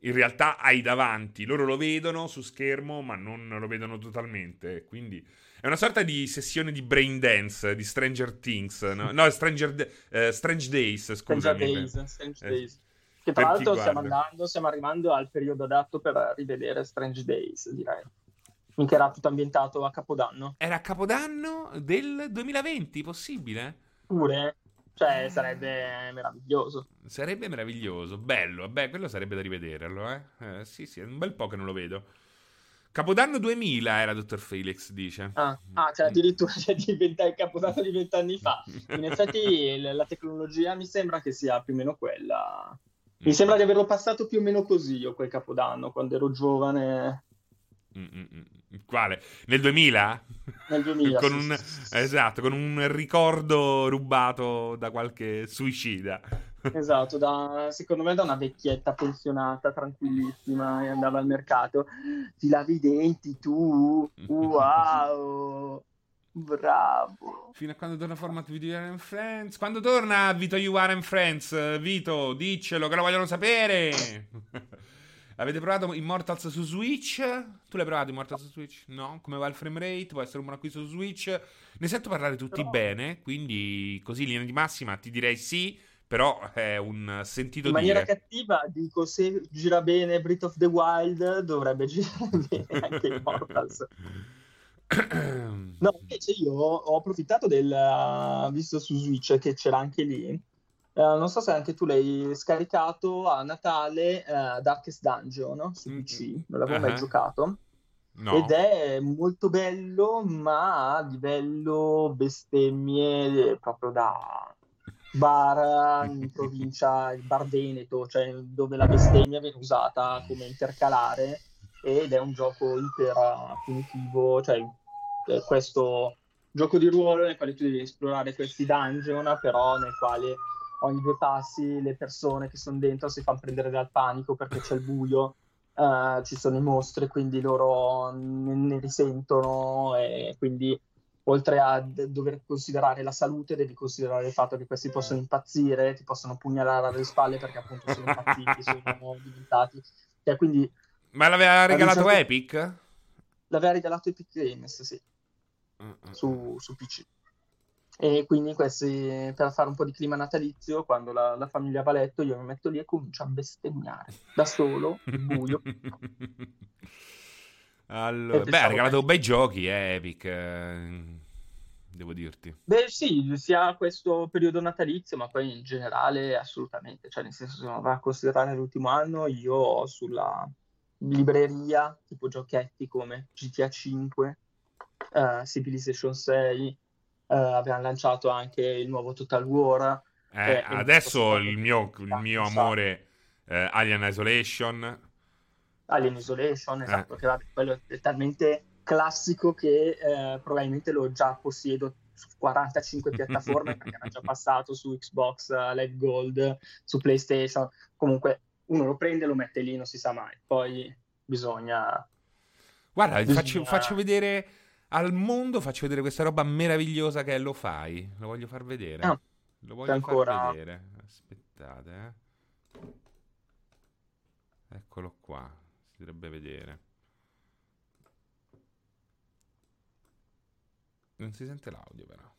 in realtà hai davanti. Loro lo vedono su schermo, ma non lo vedono totalmente. Quindi è una sorta di sessione di brain dance di Stranger Things. No, no Stranger, uh, Strange Days. Scusami. Stranger Days. Strange Days. Che tra l'altro stiamo andando, stiamo arrivando al periodo adatto per rivedere Strange Days, direi. Finché era tutto ambientato a Capodanno. Era a Capodanno del 2020, possibile? Pure, cioè sarebbe meraviglioso. Sarebbe meraviglioso, bello, beh, quello sarebbe da rivederlo, eh? eh sì, sì, è un bel po' che non lo vedo. Capodanno 2000 era Dottor Felix, dice. Ah, ah cioè addirittura [laughs] cioè, diventa il Capodanno di vent'anni fa. [laughs] In effetti la tecnologia mi sembra che sia più o meno quella mi sembra di averlo passato più o meno così io quel capodanno, quando ero giovane. Mm-mm. Quale? Nel 2000? Nel [laughs] 2000, con un, Esatto, con un ricordo rubato da qualche suicida. [laughs] Esatto, da, secondo me da una vecchietta pensionata, tranquillissima, e andava al mercato. Ti lavi i denti tu? [laughs] Wow! Bravo. Fino a quando torna format Vito You Are and Friends? Quando torna Vito You Are and Friends? Vito, diccelo che lo vogliono sapere. [laughs] Avete provato Immortals su Switch? Tu l'hai provato Immortals su Switch? No? Come va il frame rate? Può essere un buon acquisto su Switch? Ne sento parlare tutti però... bene, quindi così in linea di massima ti direi sì, però è un sentito In maniera dire. cattiva dico se gira bene Breath of the Wild dovrebbe girare bene anche Immortals. [laughs] No, invece io ho approfittato del uh, visto su Switch che c'era anche lì. Uh, non so se anche tu l'hai scaricato a Natale uh, Darkest Dungeon no? su PC, non l'avevo uh-huh. mai giocato. No. Ed è molto bello, ma a livello bestemmie proprio da bar in [laughs] provincia, il bar Veneto, cioè dove la bestemmia viene usata come intercalare ed è un gioco iper punitivo, cioè eh, questo gioco di ruolo nel quale tu devi esplorare questi dungeon, però nel quale ogni due passi le persone che sono dentro si fanno prendere dal panico perché c'è il buio, uh, ci sono i mostri, quindi loro ne, ne risentono e quindi oltre a d- dover considerare la salute, devi considerare il fatto che questi possono impazzire, ti possono pugnalare alle spalle perché appunto sono impazziti, sono [laughs] diventati. Cioè, quindi, Ma l'aveva regalato diciamo, Epic? L'aveva regalato Epic Games, sì. Su, su PC. E quindi questi, per fare un po' di clima natalizio, quando la, la, famiglia va a letto, io mi metto lì e comincio a bestemmiare da solo, buio. [laughs] allora, beh, ha regalato bei giochi, eh, Epic. Eh, devo dirti. Beh, sì, sia questo periodo natalizio, ma poi in generale assolutamente. Cioè, nel senso, se uno va a considerare l'ultimo anno, io ho sulla libreria tipo giochetti come GTA 5, uh, Civilization 6 uh, abbiamo lanciato anche il nuovo Total War. Eh, adesso il mio, il mio amore eh, Alien Isolation. Alien Isolation, eh. esatto, eh. che vabbè, quello è talmente classico che eh, probabilmente lo già possiedo su 45 [laughs] piattaforme perché era già passato su Xbox Live Gold, su PlayStation. Comunque uno lo prende e lo mette lì, non si sa mai. Poi bisogna... Guarda, bisogna... Faccio, faccio vedere al mondo faccio vedere questa roba meravigliosa che è Lo Fai. Lo voglio far vedere. Ah, lo voglio ancora... far vedere. Aspettate, eh. Eccolo qua. Si dovrebbe vedere. Non si sente l'audio, però.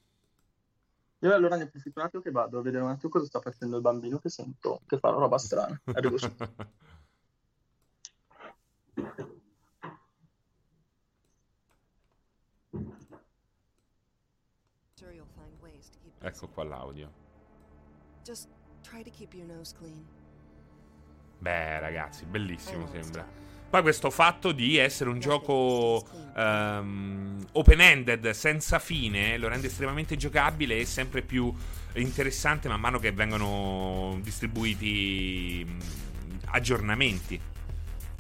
Io allora ne approfitto un attimo che vado a vedere un attimo cosa sta facendo il bambino che sento che fa una roba strana. Arrivo su. [laughs] Ecco qua l'audio. Beh, ragazzi, bellissimo sembra. Poi questo fatto di essere un gioco um, open-ended, senza fine, lo rende estremamente giocabile e sempre più interessante man mano che vengono distribuiti aggiornamenti.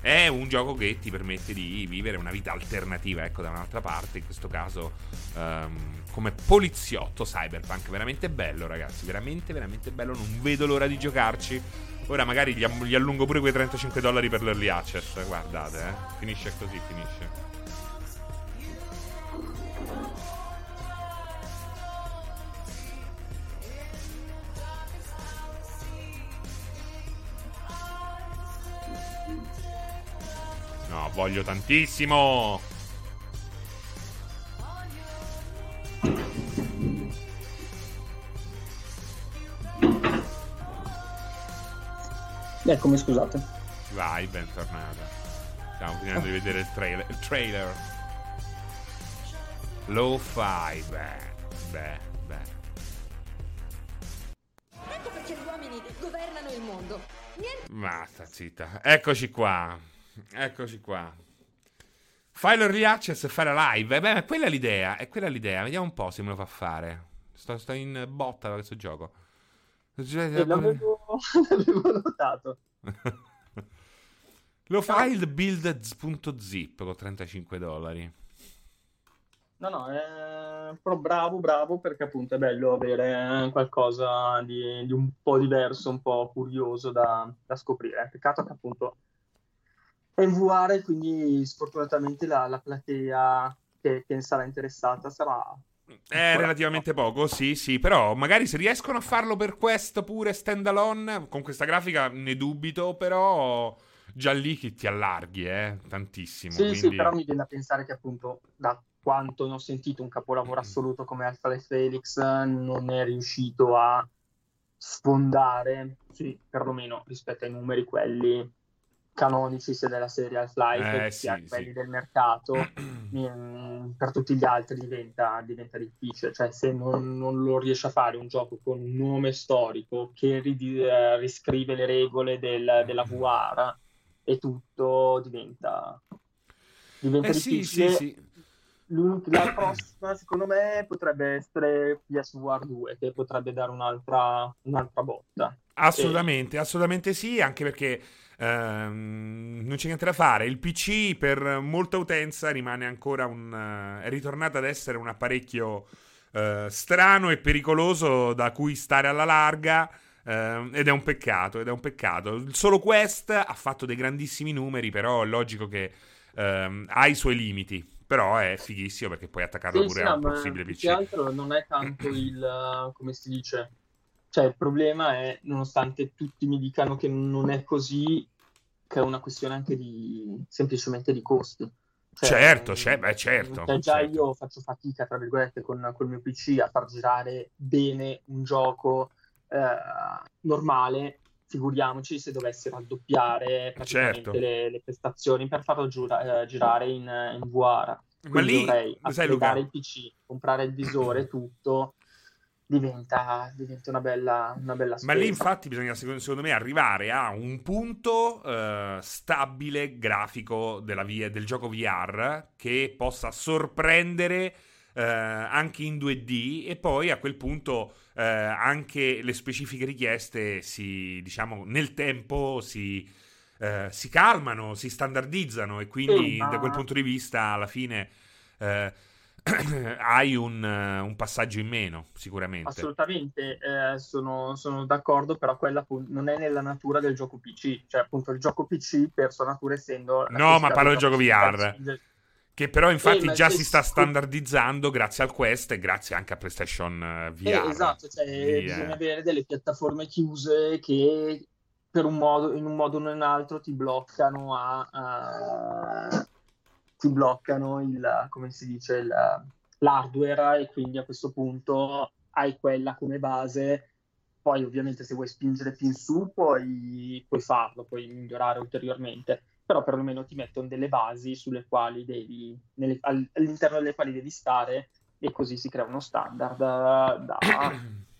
È un gioco che ti permette di vivere una vita alternativa, ecco, da un'altra parte, in questo caso um, come poliziotto cyberpunk. Veramente bello, ragazzi. Veramente, veramente bello. Non vedo l'ora di giocarci. Ora magari gli, allungo pure quei 35 dollari per l'early access. Guardate, eh. Finisce così, finisce. No, voglio tantissimo. Eccomi, scusate. Vai, bentornata. Stiamo finendo di vedere il trailer. Il trailer. Lo-fi, beh, beh, beh. Ecco perché gli uomini governano il mondo. Niente... Basta, zitta. Eccoci qua. Eccoci qua. Fai l'early access e fare la live. Eh, beh, quella è l'idea. È quella l'idea. Vediamo un po' se me lo fa fare. Sto, sto in botta da questo gioco. Eh, l'avevo, [laughs] l'avevo notato. [laughs] Lo fa il build.zip con 35 dollari. No, no, è... però bravo, bravo, perché appunto è bello avere qualcosa di, di un po' diverso, un po' curioso da, da, scoprire. Peccato che appunto è in VR, quindi sfortunatamente la, la platea che, che sarà interessata sarà è relativamente poco, sì, sì, però magari se riescono a farlo per questo pure standalone, con questa grafica ne dubito, però già lì che ti allarghi, eh, tantissimo. Sì, quindi... sì, però mi viene a pensare che appunto da quanto ne ho sentito un capolavoro mm. assoluto come Alpha Felix non è riuscito a sfondare, sì, perlomeno rispetto ai numeri quelli canonici sia della serie Half-Life eh, sia sì, quelli sì. del mercato [clears throat] mm, per tutti gli altri diventa, diventa difficile. Cioè se non, non, lo riesce a fare un gioco con un nome storico che ri- eh, riscrive le regole del, della VR e tutto diventa, diventa eh, difficile. sì, sì, la prossima secondo me potrebbe essere PSVR 2 che potrebbe dare un'altra, un'altra botta. Assolutamente, e... assolutamente sì, anche perché ehm, non c'è niente da fare. Il PC per molta utenza rimane ancora un... Uh, è ritornato ad essere un apparecchio uh, strano e pericoloso da cui stare alla larga. Uh, ed è un peccato, ed è un peccato. Il solo Quest ha fatto dei grandissimi numeri, però è logico che uh, ha i suoi limiti. Però è fighissimo perché puoi attaccarlo sì, pure sì, a un possibile PC. Più che altro non è tanto il, come si dice, cioè il problema è, nonostante tutti mi dicano che non è così, che è una questione anche di, semplicemente di costi. Cioè, certo, cioè, beh, certo. Cioè già certo. io faccio fatica, tra virgolette, con, con il mio PC a far girare bene un gioco eh, normale, figuriamoci se dovessi raddoppiare certo. le, le, prestazioni per farlo giura, eh, girare in, in VR. Ma lì dovrei applicare il PC, comprare il visore, tutto, diventa, diventa una, bella, una bella spesa. Ma lì infatti bisogna secondo me arrivare a un punto uh, stabile grafico via, del gioco VR che possa sorprendere uh, anche in 2D e poi a quel punto uh, anche le specifiche richieste si, diciamo, nel tempo si, si calmano, si standardizzano e quindi sì, ma... da quel punto di vista alla fine [clears throat] hai un, un, passaggio in meno, sicuramente. Assolutamente, eh, sono, sono, d'accordo, però quella non è nella natura del gioco PC, cioè appunto il gioco PC per sua natura essendo... No, ma parlo del gioco VR. Che però infatti eh, già si sta standardizzando grazie al Quest e grazie anche a PlayStation eh, VR. Eh, esatto, cioè bisogna eh. avere delle piattaforme chiuse che per un modo, in un modo o in un altro ti bloccano a, a ti bloccano il, come si dice, il, l'hardware e quindi a questo punto hai quella come base. Poi ovviamente se vuoi spingere più in su puoi, puoi farlo, puoi migliorare ulteriormente, però perlomeno ti mettono delle basi devi, nelle, all'interno delle quali devi stare e così si crea uno standard da, [clears throat]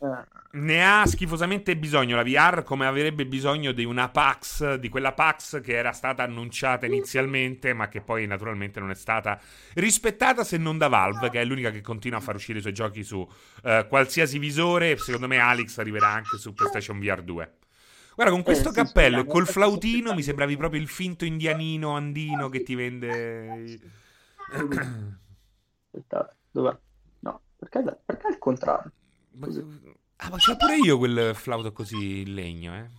ne ha schifosamente bisogno la VR come avrebbe bisogno di una PAX, di quella PAX che era stata annunciata inizialmente ma che poi naturalmente non è stata rispettata se non da Valve che è l'unica che continua a far uscire i suoi giochi su uh, qualsiasi visore secondo me Alex arriverà anche su PlayStation VR 2 Guarda, con questo eh, cappello e col flautino mi sembravi proprio il finto indianino andino che ti vende... Aspettate, dov'è? No, perché, perché il contrario? Ma, ah, ma c'ho pure io quel flauto così in legno, eh.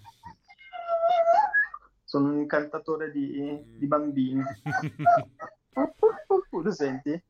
Sono un incantatore di, di bambini. [laughs] Lo senti?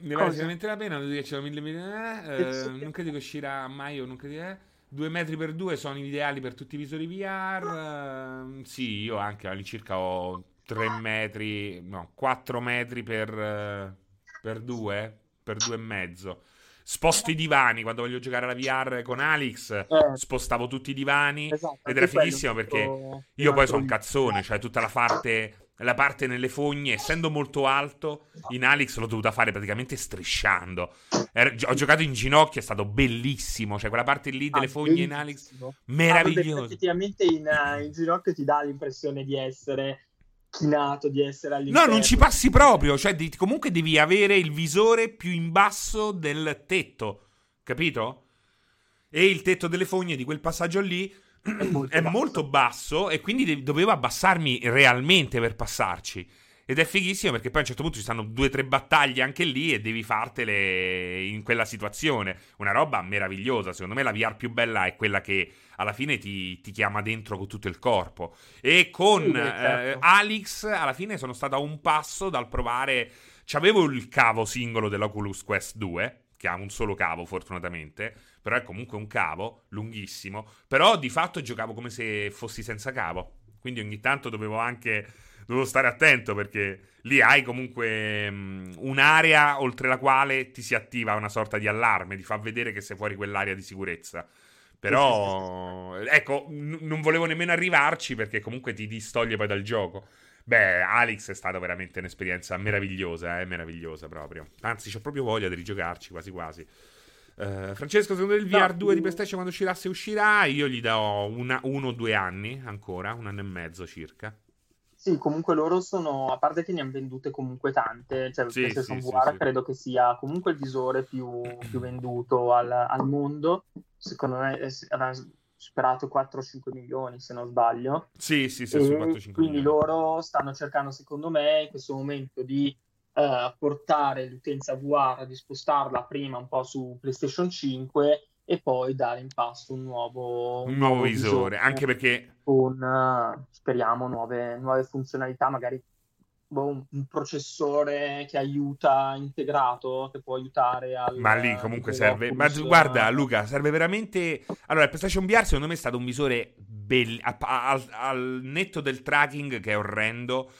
Ne vale sicuramente la pena, non ce mille milioni. Eh, non credo che uscirà mai o non credo che... Eh. Due metri per due sono ideali per tutti i visori VR. Eh, sì, io anche all'incirca ho 3 metri, no, 4 metri per, eh, per 2, per due e mezzo sposto i divani quando voglio giocare alla VR con Alex eh. spostavo tutti i divani esatto, ed era fighissimo perché io poi sono un cazzone cioè tutta la parte la parte nelle fogne essendo molto alto in Alex l'ho dovuta fare praticamente strisciando. Er- ho giocato in ginocchio è stato bellissimo cioè quella parte lì delle ah, fogne in Alex meraviglioso ah, effettivamente in, uh, in ginocchio ti dà l'impressione di essere chinato di essere all'interno. No, non ci passi proprio. Cioè, di, comunque devi avere il visore più in basso del tetto. Capito? E il tetto delle fogne di quel passaggio lì [clears throat] è molto, è basso. molto basso. E quindi de- dovevo abbassarmi realmente per passarci. Ed è fighissimo perché poi a un certo punto ci stanno due o tre battaglie anche lì e devi fartele in quella situazione. Una roba meravigliosa. Secondo me la VR più bella è quella che alla fine ti, ti chiama dentro con tutto il corpo. E con sì, certo. eh, Alex alla fine sono stato a un passo dal provare... C'avevo il cavo singolo dell'Oculus Quest 2, che ha un solo cavo fortunatamente, però è comunque un cavo lunghissimo, però di fatto giocavo come se fossi senza cavo. Quindi ogni tanto dovevo anche dovevo stare attento perché lì hai comunque um, un'area oltre la quale ti si attiva una sorta di allarme, ti fa vedere che sei fuori quell'area di sicurezza. Però, ecco, n- non volevo nemmeno arrivarci perché comunque ti distoglie poi dal gioco. Beh, Alex è stata veramente un'esperienza meravigliosa, eh, meravigliosa proprio. Anzi, ho proprio voglia di rigiocarci quasi quasi. Uh, Francesco, secondo te il VR2 no, di PlayStation quando uscirà, se uscirà, io gli do una, uno o due anni ancora, un anno e mezzo circa. Sì, comunque loro sono, a parte che ne hanno vendute comunque tante, cioè sì, PlayStation sì, VR sì, credo che sia comunque il visore più, più venduto al, al, mondo, secondo me superato 4-5 milioni se non sbaglio. Sì, sì, sì, E su 4-5 quindi milioni. loro stanno cercando, secondo me, in questo momento di eh, portare l'utenza VR, di spostarla prima un po' su PlayStation 5 e poi dare in pasto un nuovo, Un nuovo visore, anche perché con, eh, speriamo, nuove, nuove funzionalità, magari boh, un, un processore che aiuta integrato, che può aiutare al... Ma lì comunque serve. Ma guarda, Luca, serve veramente. Allora, il PlayStation VR secondo me è stato un visore bello. Al, al netto del tracking che è orrendo.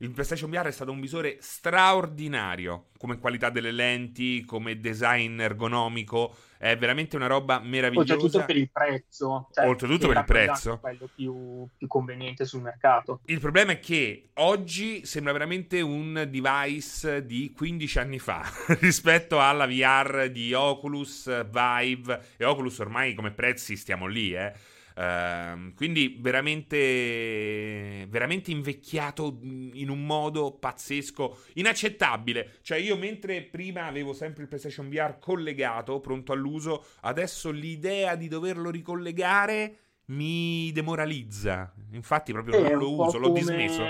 Il PlayStation VR è stato un visore straordinario come qualità delle lenti, come design ergonomico. È veramente una roba meravigliosa. Oltretutto per il prezzo. cioè, Oltretutto per il prezzo. anche quello più, più conveniente sul mercato. Il problema è che oggi sembra veramente un device di 15 anni fa [laughs] rispetto alla VR di Oculus, Vive e Oculus ormai come prezzi stiamo lì, eh. Ehm, quindi veramente, veramente invecchiato in un modo pazzesco, inaccettabile. Cioè io mentre prima avevo sempre il PlayStation VR collegato, pronto all'uso, adesso l'idea di doverlo ricollegare mi demoralizza. Infatti proprio non lo uso, l'ho dismesso.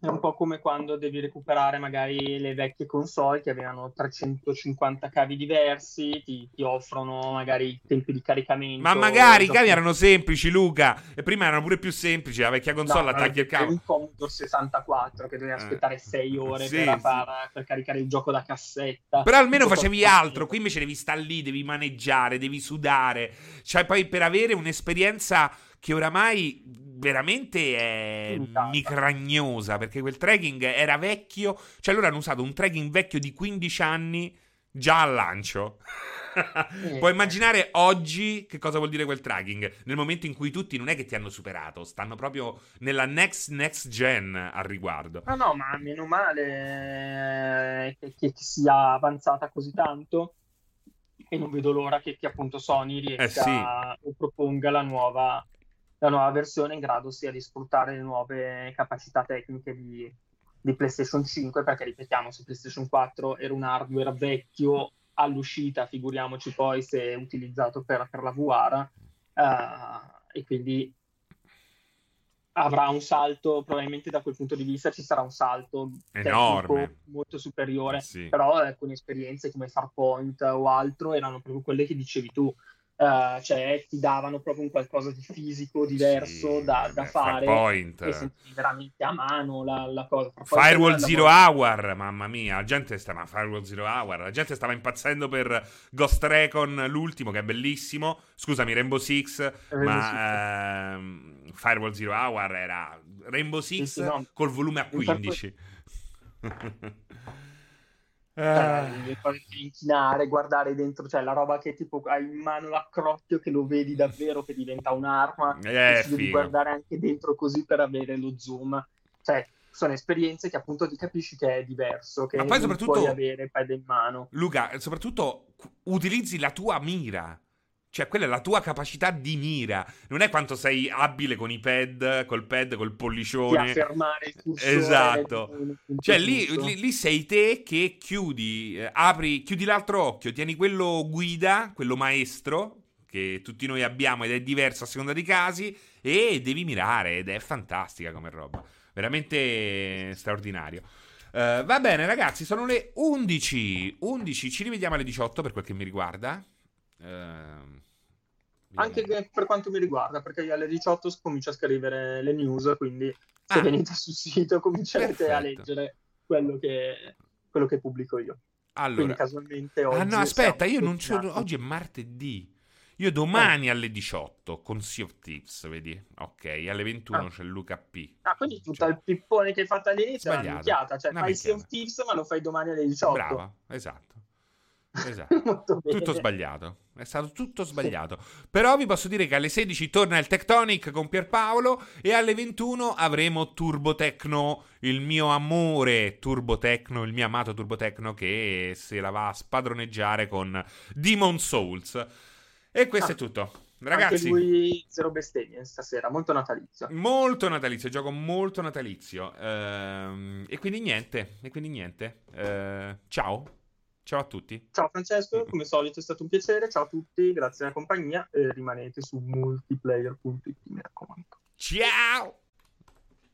È un po' come quando devi recuperare magari le vecchie console che avevano 350 cavi diversi, ti, ti offrono magari tempi di caricamento. Ma magari i cavi erano semplici, Luca. E prima erano pure più semplici. La vecchia console No, attacchi il cavo. un Commodore 64 che dovevi Eh. aspettare 6 ore Sì, per, sì. far- per caricare il gioco da cassetta. Però almeno Tutto facevi altro. Qui invece devi stare lì, devi maneggiare, devi sudare. Cioè, poi per avere un'esperienza che oramai veramente è micragnosa. Perché quel tracking era vecchio. Cioè, loro hanno usato un tracking vecchio di 15 anni già al lancio. Eh. Puoi immaginare oggi che cosa vuol dire quel tracking? Nel momento in cui tutti non è che ti hanno superato, stanno proprio nella next next gen al riguardo. No, no, ma meno male che, che sia avanzata così tanto e non vedo l'ora che, che appunto Sony riesca Eh sì. a- o proponga la nuova, la nuova versione in grado sia di sfruttare le nuove capacità tecniche di, di PlayStation 5, perché ripetiamo, se PlayStation 4 era un hardware vecchio all'uscita, figuriamoci poi se è utilizzato per, per la VR, eh, e quindi avrà un salto, probabilmente da quel punto di vista ci sarà un salto Enorme. molto superiore, sì. però alcune esperienze come Farpoint o altro erano proprio quelle che dicevi tu, eh, cioè ti davano proprio un qualcosa di fisico diverso Sì, da, da vabbè, fare Farpoint. e sentivi veramente a mano la, la cosa. Firewall Zero Hour, mamma mia, la gente stava Firewall Zero Hour, la gente stava impazzendo per Ghost Recon, l'ultimo che è bellissimo. Scusami, Rainbow Six, Rainbow ma ehm, Firewall Zero Hour era Rainbow Six sì, no. col volume a Un 15. [laughs] Cioè, di inchinare, guardare dentro, cioè la roba che tipo hai in mano l'accrocchio che lo vedi davvero che diventa un'arma Eh, e devi guardare anche dentro così per avere lo zoom. Cioè, sono esperienze che appunto ti capisci che è diverso, che Ma poi soprattutto- puoi avere pad in mano. Luca, soprattutto utilizzi la tua mira. Cioè, quella è la tua capacità di mira. Non è quanto sei abile con i pad, col pad, col pollicione. affermare il cursore Esatto. nel punto Cioè, lì, lì- lì sei te che chiudi, eh, apri, chiudi l'altro occhio, tieni quello guida, quello maestro, che tutti noi abbiamo ed è diverso a seconda dei casi, e devi mirare ed è fantastica come roba. Veramente straordinario. Eh, va bene, ragazzi, sono le 11. 11, ci rivediamo alle 18 per quel che mi riguarda. Ehm, Anche che- per quanto mi riguarda, perché io alle 18 comincio a scrivere le news, quindi se Ah. venite sul sito comincerete a Perfetto. leggere quello che, quello che pubblico io. Quindi Allora, casualmente oggi ah no, aspetta, io non c'ho. Oggi è martedì. Io domani alle 18 con Sea of Thieves, vedi? Ok, alle 21 Ah. c'è Luca P. Ah, quindi tutto Cioè, il pippone che hai fatto all'inizio è una minchiata, cioè Una fai Sea of. Thieves ma lo fai domani alle 18. Brava, esatto. Esatto. [laughs] Tutto sbagliato. È stato tutto sbagliato. Però vi posso dire che alle 16 torna il Tectonic con Pierpaolo e alle 21 avremo Turbo Tecno, il mio amore Turbo Tecno, il mio amato Turbo Tecno che se la va a spadroneggiare con Demon Souls. E questo Ah. è tutto. Anche Ragazzi, lui zero bestemmie stasera, molto natalizio. molto natalizio, gioco molto natalizio. Ehm, e quindi niente, e quindi niente. Eh, ciao. Ciao a tutti. Ciao Francesco, come solito è stato un piacere. Ciao a tutti, grazie della compagnia. E rimanete su multiplayer.it, mi raccomando. Ciao!